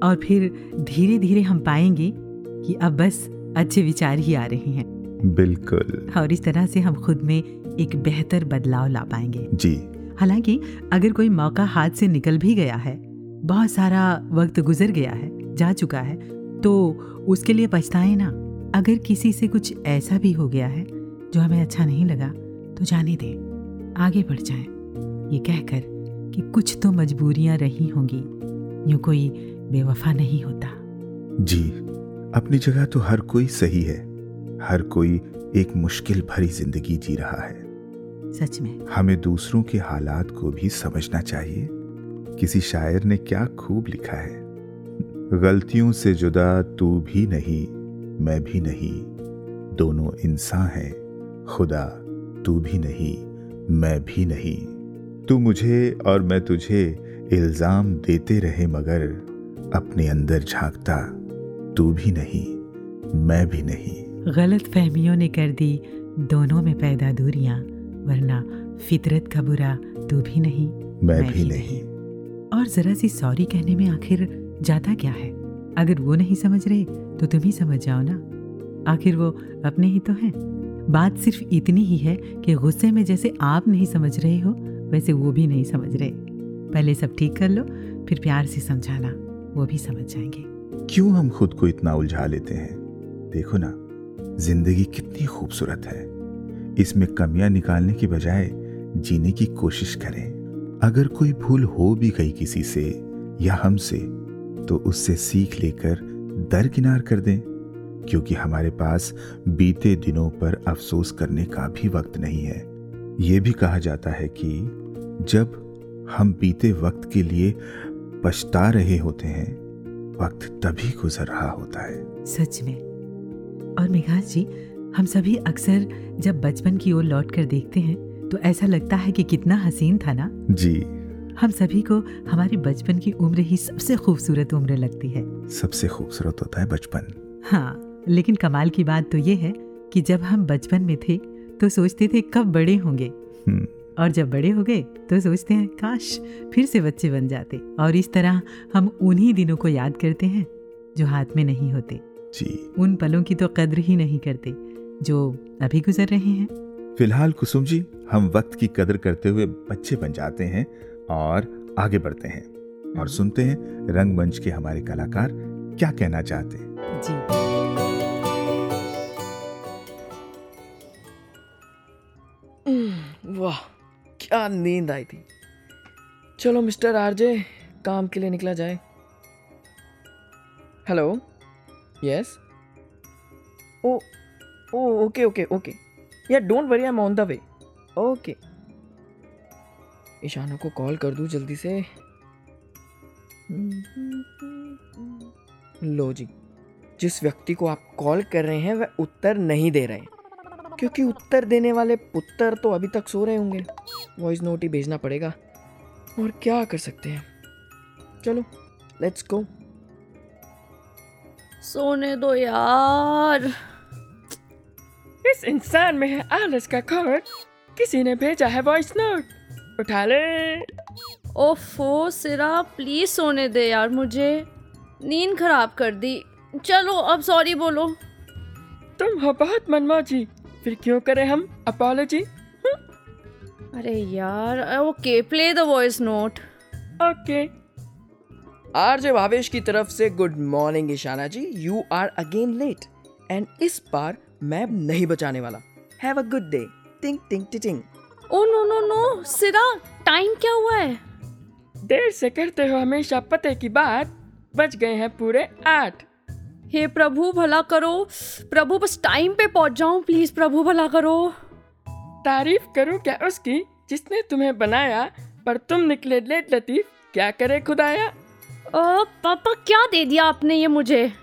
और फिर धीरे धीरे हम पाएँगे कि अब बस अच्छे विचार ही आ रहे हैं। बिल्कुल। और इस तरह से हम खुद में एक बेहतर बदलाव ला पाएँगे। जी। हालाँकि अगर कोई मौका हाथ से निकल भी गया है बहुत सारा वक्त गुजर गया है जा चुका है तो उसके लिए पछताए ना। अगर किसी से कुछ ऐसा भी हो गया है जो हमें अच्छा नहीं लगा तो जाने दें। आगे बढ़ जाएँ। ये कहकर कि कुछ तो मजबूरियाँ रही होंगी यूँ कोई बेवफा नहीं होता। जी अपनी जगह तो हर कोई सही है। हर कोई एक मुश्किल भरी ज़िंदगी जी रहा है। सच में। हमें दूसरों के हालात को भी समझना चाहिए। किसी शायर ने क्या खूब लिखा है। गलतियों से जुदा तू भी नहीं। मैं भी नहीं। दोनों इंसान हैं। खुदा तू भी नहीं मैं भी नहीं। तू मुझे और मैं तुझे इल्ज़ाम देते रहे मगर अपने अंदर झांकता। तू भी नहीं मैं भी नहीं। गलत फहमियों ने कर दी दोनों में पैदा दूरियाँ वरना फितरत का बुरा तू भी नहीं मैं, मैं भी भी नहीं। और जरा सी सॉरी कहने में आखिर जाता क्या है? अगर वो नहीं समझ रहे तो तुम ही समझ जाओ ना। आखिर वो अपने ही तो हैं। बात सिर्फ़ इतनी ही है कि गुस्से में जैसे आप नहीं समझ रहे हो, वैसे वो भी नहीं समझ रहे। पहले सब ठीक कर लो, फिर प्यार से समझाना, वो भी समझ जाएँगे। क्यों हम खुद को इतना उलझा लेते हैं? देखो ना, ज़िंदगी कितनी खूबसूरत है। इसमें कमियाँ निकालने की बजाय जीने की कोशिश करें। अगर कोई भूल हो भी गई किसी से या हमसे तो उससे सीख लेकर दरकिनार कर दें क्योंकि हमारे पास बीते दिनों पर अफसोस करने का भी वक्त नहीं है। ये भी कहा जाता है कि जब हम बीते वक्त के लिए पछता रहे होते हैं वक्त तभी गुजर रहा होता है। सच में। और मेघाज जी हम सभी अक्सर जब बचपन की ओर लौट कर देखते हैं तो ऐसा लगता है कि कितना हसीन था ना? जी। हम सभी को हमारी बचपन की उम्र ही सबसे खूबसूरत उम्र लगती है। सबसे खूबसूरत होता है बचपन। हाँ लेकिन कमाल की बात तो ये है कि जब हम बचपन में थे तो सोचते थे कब बड़े होंगे। और जब बड़े हो गए तो सोचते हैं काश फिर से बच्चे बन जाते। और इस तरह हम उन्हीं दिनों को याद करते हैं जो हाथ में नहीं होते। जी। उन पलों की तो कद्र ही नहीं करते जो अभी गुजर रहे हैं। फ़िलहाल कुसुम जी हम वक्त की कदर करते हुए बच्चे बन जाते हैं और आगे बढ़ते हैं और सुनते हैं रंगमंच के हमारे कलाकार क्या कहना चाहते हैं। जी। वाह क्या नींद आई थी। चलो मिस्टर आरजे काम के लिए निकला जाए। Hello? Yes oh oh okay okay okay. Yeah don't worry I am on the way okay. Ishana को कॉल कर दूँ जल्दी से। लो जी जिस व्यक्ति को आप कॉल कर रहे हैं वह उत्तर नहीं दे रहे। क्योंकि उत्तर देने वाले पुत्र तो अभी तक सो रहे होंगे। वॉइस नोट ही भेजना पड़ेगा। और क्या कर सकते हैं? चलो लेट्स गो सोने दो यार। इस इंसान में है आलस का कोड किसी ने भेजा है वॉइस नोट उठा ले। ओफो सिरा प्लीज़ सोने दे यार मुझे। नींद खराब कर दी। चलो अब सॉरी बोलो। तुम हो बहुत मनमौजी। फिर क्यों करें हम? अपॉलोजी अरे यार okay play the voice note okay RJ Bhavesh की तरफ़ से good morning Ishana ji. You are again late and इस बार मैं नहीं बचाने वाला। Have a good day ting ting ting oh no no no Sira time क्या हुआ है? देर से करते हो हमेशा पते की बात। बच गए हैं पूरे आठ। हे प्रभु भला करो। प्रभु बस टाइम पे पहुँच जाऊँ प्लीज़ प्रभु भला करो। तारीफ़ करूँ क्या उसकी? जिसने तुम्हें बनाया पर तुम निकले लेट लतीफ क्या करे खुदाया? ओ पापा क्या दे दिया आपने ये मुझे?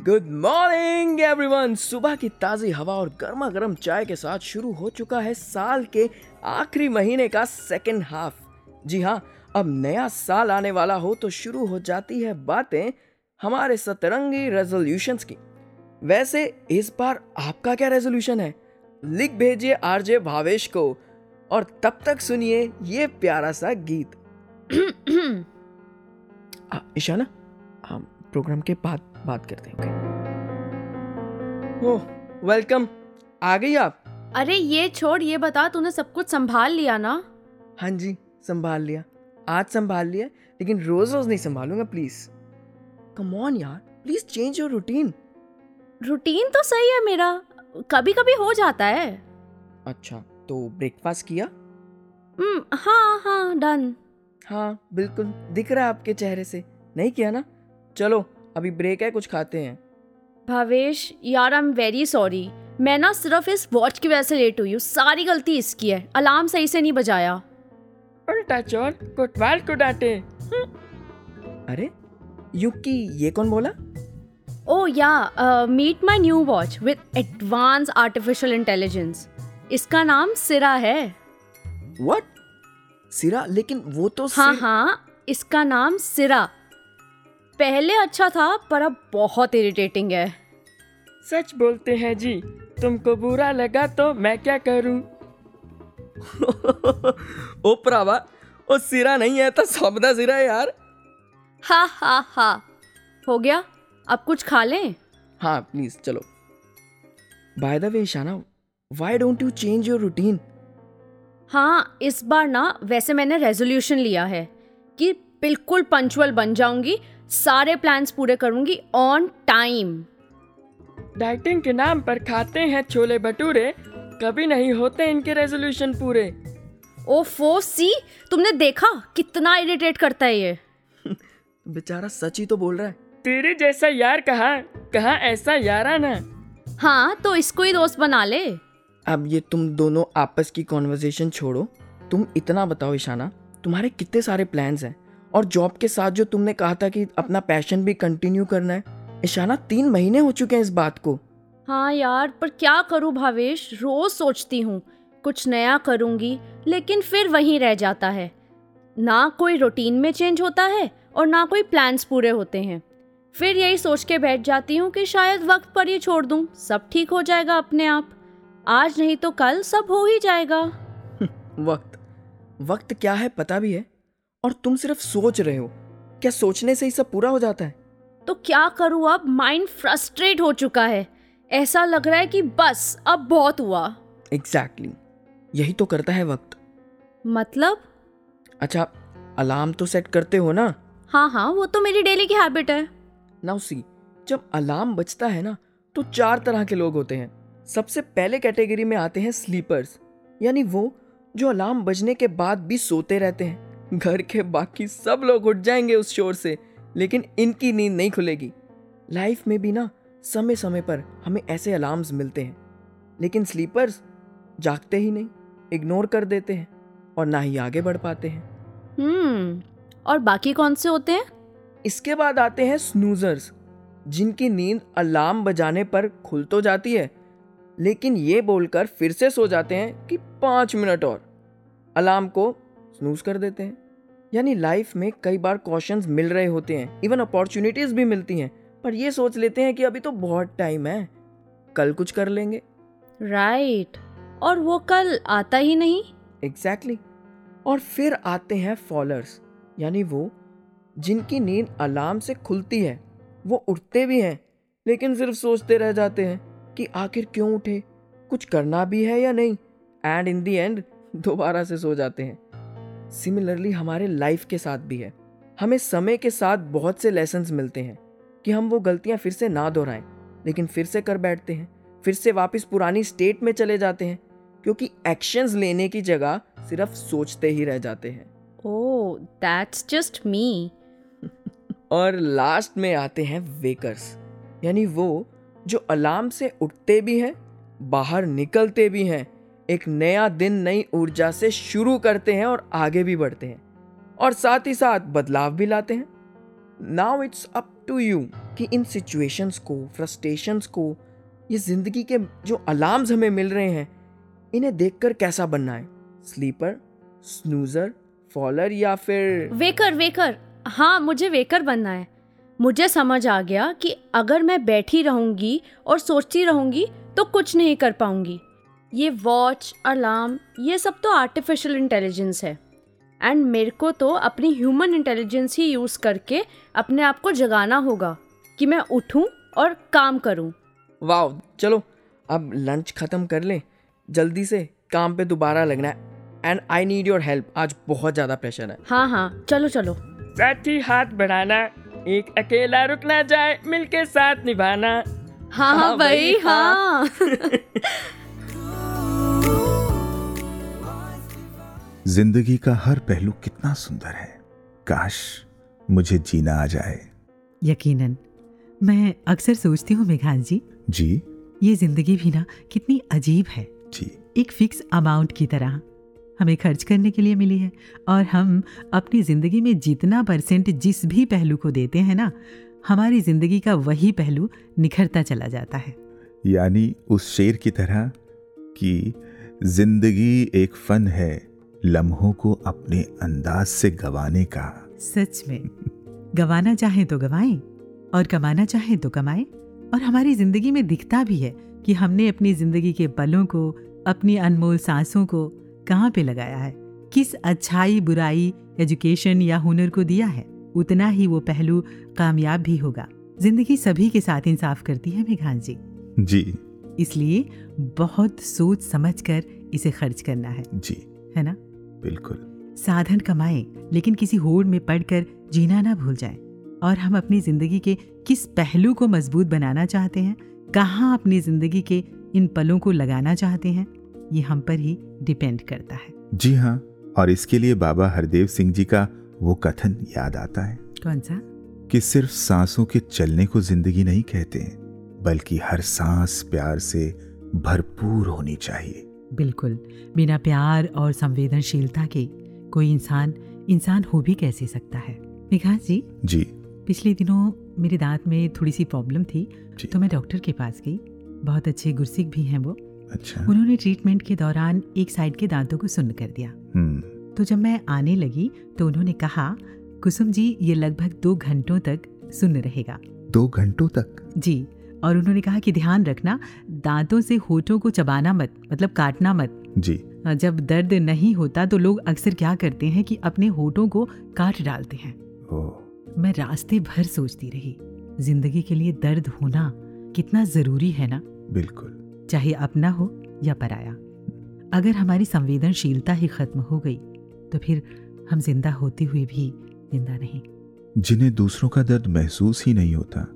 गुड मॉर्निंग एवरीवन सुबह की ताज़ी हवा और गर्मा गर्म चाय के साथ शुरू हो चुका है साल के आखिरी महीने का सेकेंड हाफ़ जी हाँ अब नया साल आने वाला हो तो शुरू हो जाती है बातें हमारे सतरंगी रेजोल्यूशंस की। वैसे इस बार आपका क्या रेजोल्यूशन है? लिख भेजिए आरजे भावेश को और तब तक सुनिए ये प्यारा सा गीत। ईशाना, हम प्रोग्राम के बाद बात करते हैं ओह वेलकम आ गई आप? अरे ये छोड़ ये बता तूने सब कुछ संभाल लिया ना? हाँ जी संभाल लिया। आज संभाल लिया लेकिन रोज रोज नहीं संभालूँगा प्लीज़ कम ऑन यार please change your routine routine तो सही है मेरा कभी कभी हो जाता है। अच्छा तो ब्रेकफास्ट किया? हम्म हाँ हाँ डन हाँ बिल्कुल दिख रहा है आपके चेहरे से। नहीं किया ना? चलो अभी ब्रेक है कुछ खाते हैं। भावेश यार आई एम वेरी सॉरी मैं ना सिर्फ़ इस वॉच की वजह से लेट हुई हूँ। सारी गलती इसकी है। अलार्म सही से नहीं बजाया। उल्टा चोर कोतवाल को डांटे। अरे युकी ये कौन बोला? ओ yeah meet my new watch with advance artificial intelligence इसका नाम सिरा है। व्हाट सिरा? लेकिन वो तो हाँ हाँ इसका नाम सिरा। पहले अच्छा था पर अब बहुत इरिटेटिंग है। सच बोलते हैं जी। तुमको बुरा लगा तो मैं क्या करूँ? ओ प्रावा ओ सिरा नहीं है तो सबदा सिरा है यार। हा हा हा। हो गया? अब कुछ खा लें? हाँ प्लीज़ चलो। By the way Ishana why don't you change your routine हाँ इस बार ना वैसे मैंने रेजोल्यूशन लिया है कि बिल्कुल पंचुअल बन जाऊँगी सारे प्लान्स पूरे करूँगी ऑन टाइम डाइटिंग के नाम पर खाते हैं छोले भटूरे। कभी नहीं होते इनके रेजोल्यूशन पूरे। ओफो सी तुमने देखा? कितना इरिटेट करता है ये। बेचारा सच ही तो बोल रहा है। तेरे जैसा यार कहा? कहा ऐसा यारा ना हाँ तो इसको ही दोस्त बना ले। अब ये तुम दोनों आपस की कॉन्वर्जेशन छोड़ो। तुम इतना बताओ ईशाना तुम्हारे कितने सारे प्लान्स हैं? और जॉब के साथ जो तुमने कहा था कि अपना पैशन भी कंटिन्यू करना है ईशाना तीन महीने हो चुके हैं इस बात को। हाँ यार पर क्या करूँ भावेश? रोज सोचती हूँ कुछ नया करूँगी लेकिन फिर वहीं रह जाता है। ना कोई रूटीन में चेंज होता है और ना कोई प्लान्स पूरे होते हैं। फिर यही सोच के बैठ जाती हूँ कि शायद वक्त पर ही छोड़ दूँ सब ठीक हो जाएगा अपने आप। आज नहीं तो कल सब हो ही जाएगा। वक्त। वक्त क्या है पता भी है? और तुम सिर्फ़ सोच रहे हो। क्या सोचने से ही सब पूरा हो जाता है? तो क्या करूँ अब? माइंड फ्रस्ट्रेट हो चुका है। ऐसा लग रहा है कि बस अब बहुत हुआ। Exactly exactly. यही तो करता है वक्त। मतलब? अच्छा अलार्म तो सेट करते हो ना? हाँ हाँ वो तो मेरी डेली की हैबिट है। नाउ सी जब अलार्म बजता है ना तो चार तरह के लोग होते हैं। सबसे पहले कैटेगरी में आते हैं स्लीपर्स यानी वो जो अलार्म बजने के बाद भी सोते रहते हैं। घर के बाकी सब लोग उठ जाएँगे उस शोर से। लेकिन इनकी नींद नहीं खुलेगी। लाइफ में भी ना समय समय पर हमें ऐसे अलार्म्स मिलते हैं। लेकिन स्लीपर्स जागते ही नहीं इग्नोर कर देते हैं और ना ही आगे बढ़ पाते हैं। हम्म और बाकी कौन से होते हैं? इसके बाद आते हैं स्नूजर्स जिनकी नींद अलार्म बजाने पर खुल तो जाती है लेकिन ये बोलकर फिर से सो जाते हैं कि पाँच मिनट और। अलार्म को स्नूज कर देते हैं। यानी लाइफ में कई बार क्वेश्चंस मिल रहे होते हैं इवन अपॉर्चुनिटीज़ भी मिलती हैं पर ये सोच लेते हैं कि अभी तो बहुत टाइम है कल कुछ कर लेंगे राइट right. और वो कल आता ही नहीं एग्जैक्टली exactly. और फिर आते हैं फॉलोअर्स यानी वो जिनकी नींद अलार्म से खुलती है वो उठते भी हैं लेकिन सिर्फ़ सोचते रह जाते हैं कि आखिर क्यों उठे कुछ करना भी है या नहीं एंड इन दी एंड दोबारा से सो जाते हैं सिमिलरली हमारे लाइफ के साथ भी है। हमें समय के साथ बहुत से लेसन्स मिलते हैं कि हम वो गलतियाँ फिर से ना दोहराएँ लेकिन फिर से कर बैठते हैं फिर से वापस पुरानी स्टेट में चले जाते हैं क्योंकि एक्शंस लेने की जगह सिर्फ़ सोचते ही रह जाते हैं। ओह दैट्स जस्ट मी और लास्ट में आते हैं वेकर्स यानी वो जो अलार्म से उठते भी हैं बाहर निकलते भी हैं एक नया दिन, नई ऊर्जा से शुरू करते हैं और आगे भी बढ़ते हैं। और साथ ही साथ बदलाव भी लाते हैं। Now it's up to you कि इन सिचुएशंस को फ्रस्ट्रेशंस को, ये ज़िंदगी के जो अलार्म्स हमें मिल रहे हैं, इन्हें देखकर कैसा बनना है? स्लीपर स्नूजर फॉलर या फिर वेकर वेकर हाँ मुझे वेकर बनना है। मुझे समझ आ गया कि अगर मैं बैठी रहूँगी और सोचती रहूँगी तो कुछ नहीं कर पाऊँगी। ये वॉच अलार्म ये सब तो आर्टिफिशियल इंटेलिजेंस है। एंड मेरे को तो अपनी ह्यूमन इंटेलिजेंस ही यूज़ करके अपने आप को जगाना होगा कि मैं उठूं और काम करूँ। वाह चलो अब लंच खत्म कर लें। जल्दी से काम पे दोबारा लगना है। And I need your help आज बहुत ज़्यादा प्रेशर है। हाँ हाँ चलो चलो। साथी हाथ बढ़ाना एक अकेला रुक ना जाए मिलके साथ निभाना। हाँ हाँ भाई हाँ। ज़िंदगी का हर पहलू कितना सुंदर है। काश मुझे जीना आ जाए। यकीनन मैं अक्सर सोचती हूँ मेघान जी। जी। ये ज़िंदगी भी ना कितनी अजीब है। जी। एक फिक्स अमाउंट की तरह हमें खर्च करने के लिए मिली है और हम अपनी ज़िंदगी में जितना परसेंट जिस भी पहलू को देते हैं ना हमारी ज़िंदगी का वही पहलू निखरता चला जाता है। यानी उस शेर की तरह कि ज़िंदगी एक फन है। लम्हों को अपने अंदाज से गवाने का। सच में। गवाना चाहे तो गवाएँ और कमाना चाहे तो कमाएँ और हमारी ज़िंदगी में दिखता भी है कि हमने अपनी ज़िंदगी के पलों को अपनी अनमोल सांसों को कहाँ पे लगाया है? किस अच्छाई बुराई एजुकेशन या हुनर को दिया है? उतना ही वो पहलू कामयाब भी होगा। ज़िंदगी सभी के साथ इंसाफ करती है मेघान जी। जी। इसलिए बहुत सोच समझ कर इसे खर्च करना है। जी। है ना? बिल्कुल। साधन कमाए लेकिन किसी होड़ में पड़कर जीना ना भूल जाए। और हम अपनी ज़िंदगी के किस पहलू को मज़बूत बनाना चाहते हैं कहाँ अपनी ज़िंदगी के इन पलों को लगाना चाहते हैं ये हम पर ही डिपेंड करता है। जी हाँ और इसके लिए बाबा हरदेव सिंह जी का वो कथन याद आता है। कौन सा? कि सिर्फ़ सांसों के चलने को ज़िंदगी नहीं कहते बल्कि हर सांस प्यार से भरपूर होनी चाहिए। बिल्कुल बिना प्यार और संवेदनशीलता के कोई इंसान इंसान हो भी कैसे सकता है? निघास जी? जी। पिछले दिनों मेरे दांत में थोड़ी सी प्रॉब्लम थी तो मैं डॉक्टर के पास गई। बहुत अच्छे गुरसिक भी हैं वो। अच्छा। उन्होंने ट्रीटमेंट के दौरान एक साइड के दांतों को सुन्न कर दिया। तो जब मैं आने लगी तो उन्होंने कहा कुसुम जी ये लगभग दो घंटों तक सुन्न रहेगा। दो घंटों तक? जी। और उन्होंने कहा कि ध्यान रखना दांतों से होठों को चबाना मत मतलब काटना मत। जी। जब दर्द नहीं होता तो लोग अक्सर क्या करते हैं कि अपने होठों को काट डालते हैं। मैं रास्ते भर सोचती रही ज़िंदगी के लिए दर्द होना कितना ज़रूरी है ना? बिल्कुल। चाहे अपना हो या पराया। अगर हमारी संवेदनशीलता ही खत्म हो गई तो फिर हम ज़िंदा होते हुए भी ज़िंदा नहीं। जिन्हें दूसरों का दर्द महसूस ही नहीं होता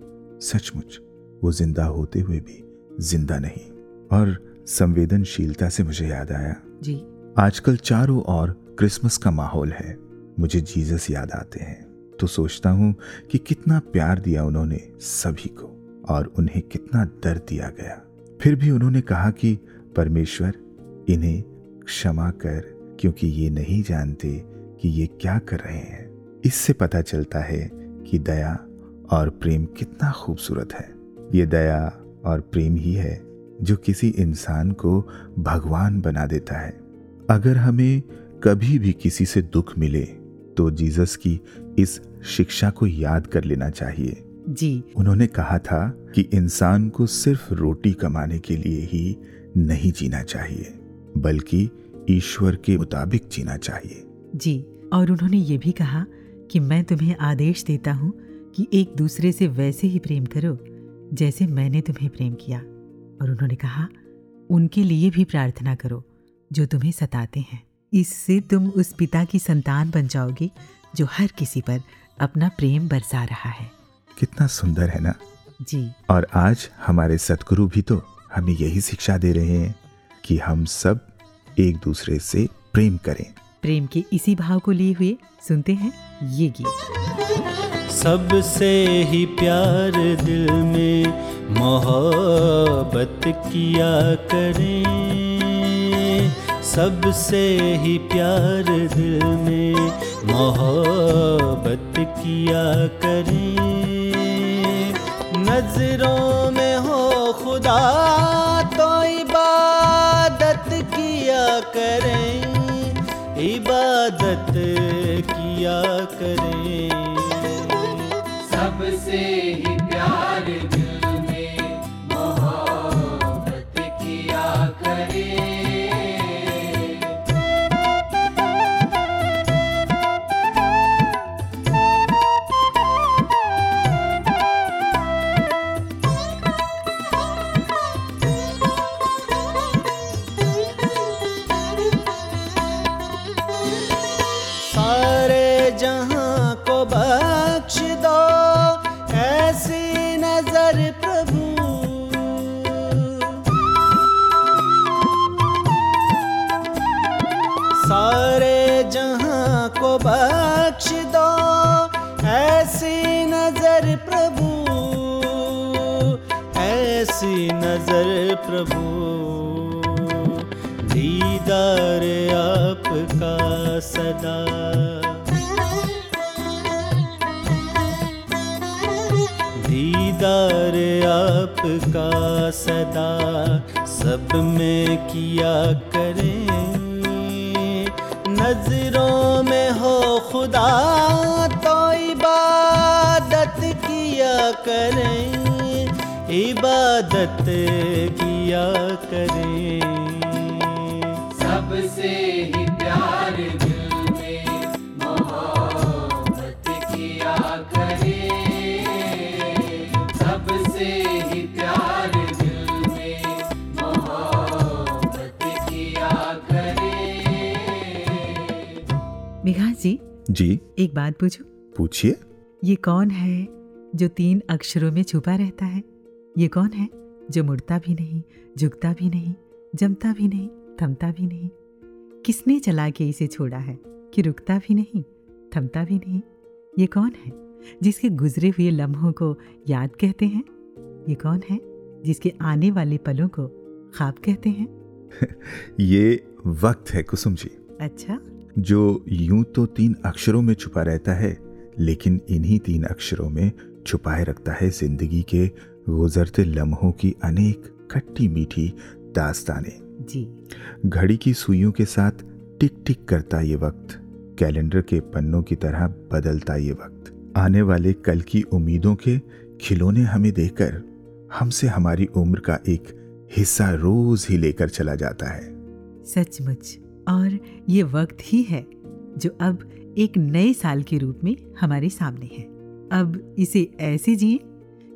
सचमुच। वो ज़िंदा होते हुए भी ज़िंदा नहीं। और संवेदनशीलता से मुझे याद आया। जी। आजकल चारों ओर क्रिसमस का माहौल है। मुझे जीसस याद आते हैं। तो सोचता हूँ कि कितना प्यार दिया उन्होंने सभी को और उन्हें कितना दर्द दिया गया। फिर भी उन्होंने कहा कि परमेश्वर इन्हें क्षमा कर क्योंकि ये नहीं जानते कि ये क्या कर रहे हैं। इससे पता चलता है कि दया और प्रेम कितना खूबसूरत है। ये दया और प्रेम ही है जो किसी इंसान को भगवान बना देता है। अगर हमें कभी भी किसी से दुख मिले तो जीसस की इस शिक्षा को याद कर लेना चाहिए। जी। उन्होंने कहा था कि इंसान को सिर्फ़ रोटी कमाने के लिए ही नहीं जीना चाहिए बल्कि ईश्वर के मुताबिक जीना चाहिए। जी और उन्होंने ये भी कहा कि मैं तुम्हें आदेश देता हूँ कि एक दूसरे से वैसे ही प्रेम करो जैसे मैंने तुम्हें प्रेम किया। और उन्होंने कहा उनके लिए भी प्रार्थना करो जो तुम्हें सताते हैं। इससे तुम उस पिता की संतान बन जाओगे जो हर किसी पर अपना प्रेम बरसा रहा है। कितना सुंदर है ना? जी। और आज हमारे सतगुरु भी तो हमें यही शिक्षा दे रहे हैं कि हम सब एक दूसरे से प्रेम करें। प्रेम के इसी भाव को लिए हुए सुनते हैं ये गीत। सबसे ही प्यार दिल में मोहब्बत किया करें। सबसे ही प्यार दिल में मोहब्बत किया करें। नज़रों में हो खुदा तो इबादत किया करें। इबादत किया करें। सबसे ही नज़र प्रभु। सारे जहाँ को बख्श दो, ऐसी नज़र प्रभु, ऐसी नज़र प्रभु। दीदार आपका सदा। दीदार आपका सदा सब में किया करें। नज़रों में हो खुदा तो इबादत किया करें। इबादत किया करें। जी। एक बात पूछूँ? पूछिए। ये कौन है जो तीन अक्षरों में छुपा रहता है? ये कौन है जो मुड़ता भी नहीं झुकता भी नहीं जमता भी नहीं थमता भी नहीं? किसने चला के इसे छोड़ा है कि रुकता भी नहीं थमता भी नहीं? ये कौन है जिसके गुजरे हुए लम्हों को याद कहते हैं? ये कौन है जिसके आने वाले पलों को ख्वाब कहते हैं? ये वक्त है कुसुम जी। अच्छा। जो यूँ तो तीन अक्षरों में छुपा रहता है लेकिन इन्हीं तीन अक्षरों में छुपाए रखता है ज़िंदगी के गुजरते लम्हों की अनेक खट्टी मीठी दास्तानें। जी। घड़ी की सुइयों के साथ टिक टिक करता ये वक्त कैलेंडर के पन्नों की तरह बदलता ये वक्त। आने वाले कल की उम्मीदों के खिलौने हमें देकर हमसे हमारी उम्र का एक हिस्सा रोज ही लेकर चला जाता है। सचमुच। और ये वक्त ही है जो अब एक नए साल के रूप में हमारे सामने है। अब इसे ऐसे जिए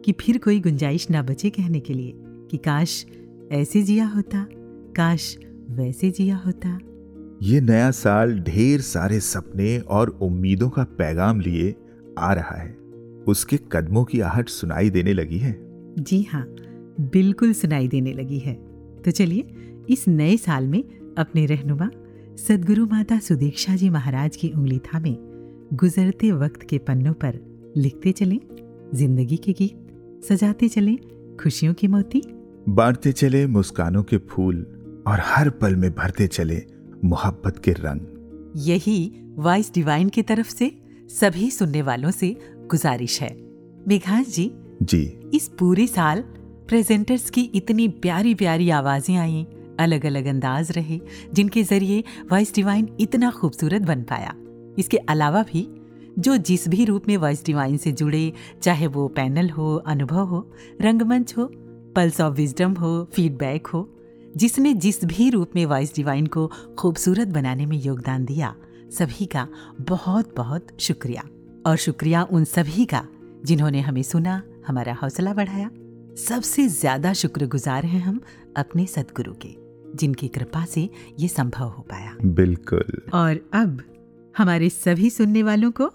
कि फिर कोई गुंजाइश ना बचे कहने के लिए कि काश ऐसे जिया होता काश वैसे जिया होता। ये नया साल ढेर सारे सपने और उम्मीदों का पैगाम लिए आ रहा है। उसके कदमों की आहट सुनाई देने लगी है। जी हाँ बिल्कुल सुनाई देने लगी है। तो चलिए इस नए साल में अपने रहनुमा सदगुरु माता सुदीक्षा जी महाराज की उंगली थामे गुजरते वक्त के पन्नों पर लिखते चले ज़िंदगी के गीत सजाते चले खुशियों की मोती। बांटते चले मुस्कानों के फूल और हर पल में भरते चले मोहब्बत के रंग। यही वॉइस डिवाइन की तरफ़ से सभी सुनने वालों से गुजारिश है। मेघास जी जी। इस पूरे साल प्रेजेंटर्स की इतनी प्यारी प्यारी आवाज़ें आई अलग अलग अंदाज रहे, जिनके ज़रिए वॉइस डिवाइन इतना खूबसूरत बन पाया। इसके अलावा भी, जो जिस भी रूप में वॉइस डिवाइन से जुड़े, चाहे वो पैनल हो, अनुभव हो, रंगमंच हो पल्स ऑफ़ विजडम हो फीडबैक हो, जिसने जिस भी रूप में वॉइस डिवाइन को खूबसूरत बनाने में योगदान दिया, सभी का बहुत बहुत शुक्रिया। और शुक्रिया उन सभी का, जिन्होंने हमें सुना, हमारा हौसला बढ़ाया। सबसे ज़्यादा शुक्रगुजार हैं हम अपने सदगुरु के। जिनकी कृपा से ये संभव हो पाया। बिल्कुल। और अब हमारे सभी सुनने वालों को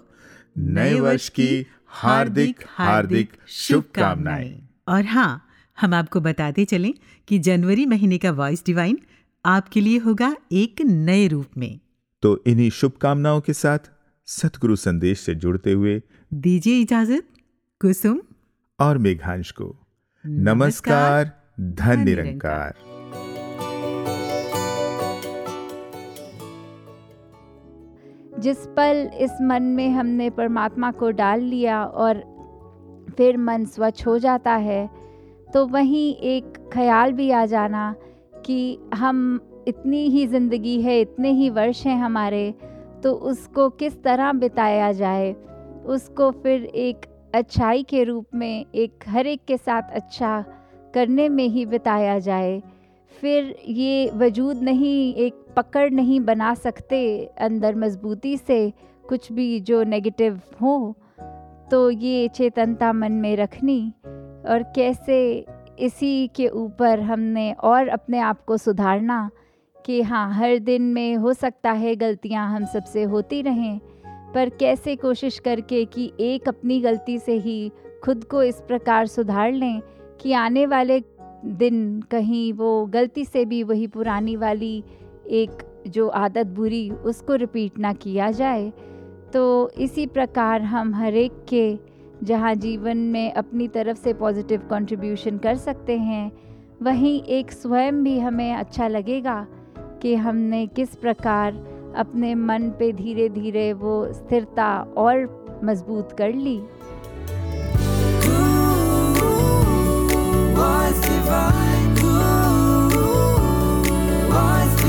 नए वर्ष की हार्दिक हार्दिक शुभकामनाएँ। और हाँ हम आपको बताते चलें कि जनवरी महीने का वॉइस डिवाइन आपके लिए होगा एक नए रूप में। तो इन्हीं शुभकामनाओं के साथ सतगुरु संदेश से जुड़ते हुए दीजिए इजाज़त कुसुम और मेघांश को। नमस्कार धन निरंकार जिस पल इस मन में हमने परमात्मा को डाल लिया और फिर मन स्वच्छ हो जाता है तो वहीं एक ख्याल भी आ जाना कि हम इतनी ही ज़िंदगी है, इतने ही वर्ष हैं हमारे तो उसको किस तरह बिताया जाए? उसको फिर एक अच्छाई के रूप में, एक हर एक के साथ अच्छा करने में ही बिताया जाए। फिर ये वजूद नहीं, एक पकड़ नहीं बना सकते अंदर मजबूती से कुछ भी जो नेगेटिव हो तो ये चेतनता मन में रखनी। और कैसे इसी के ऊपर हमने और अपने आप को सुधारना कि हाँ हर दिन में हो सकता है गलतियाँ हम सबसे होती रहें, पर कैसे कोशिश करके कि एक अपनी गलती से ही खुद को इस प्रकार सुधार लें कि आने वाले दिन कहीं वो गलती से भी वही पुरानी वाली एक जो आदत बुरी उसको रिपीट ना किया जाए तो इसी प्रकार हम हर एक के जहाँ जीवन में अपनी तरफ़ से पॉजिटिव कंट्रीब्यूशन कर सकते हैं वहीं एक स्वयं भी हमें अच्छा लगेगा कि हमने किस प्रकार अपने मन पे धीरे धीरे वो स्थिरता और मज़बूत कर ली. Ooh.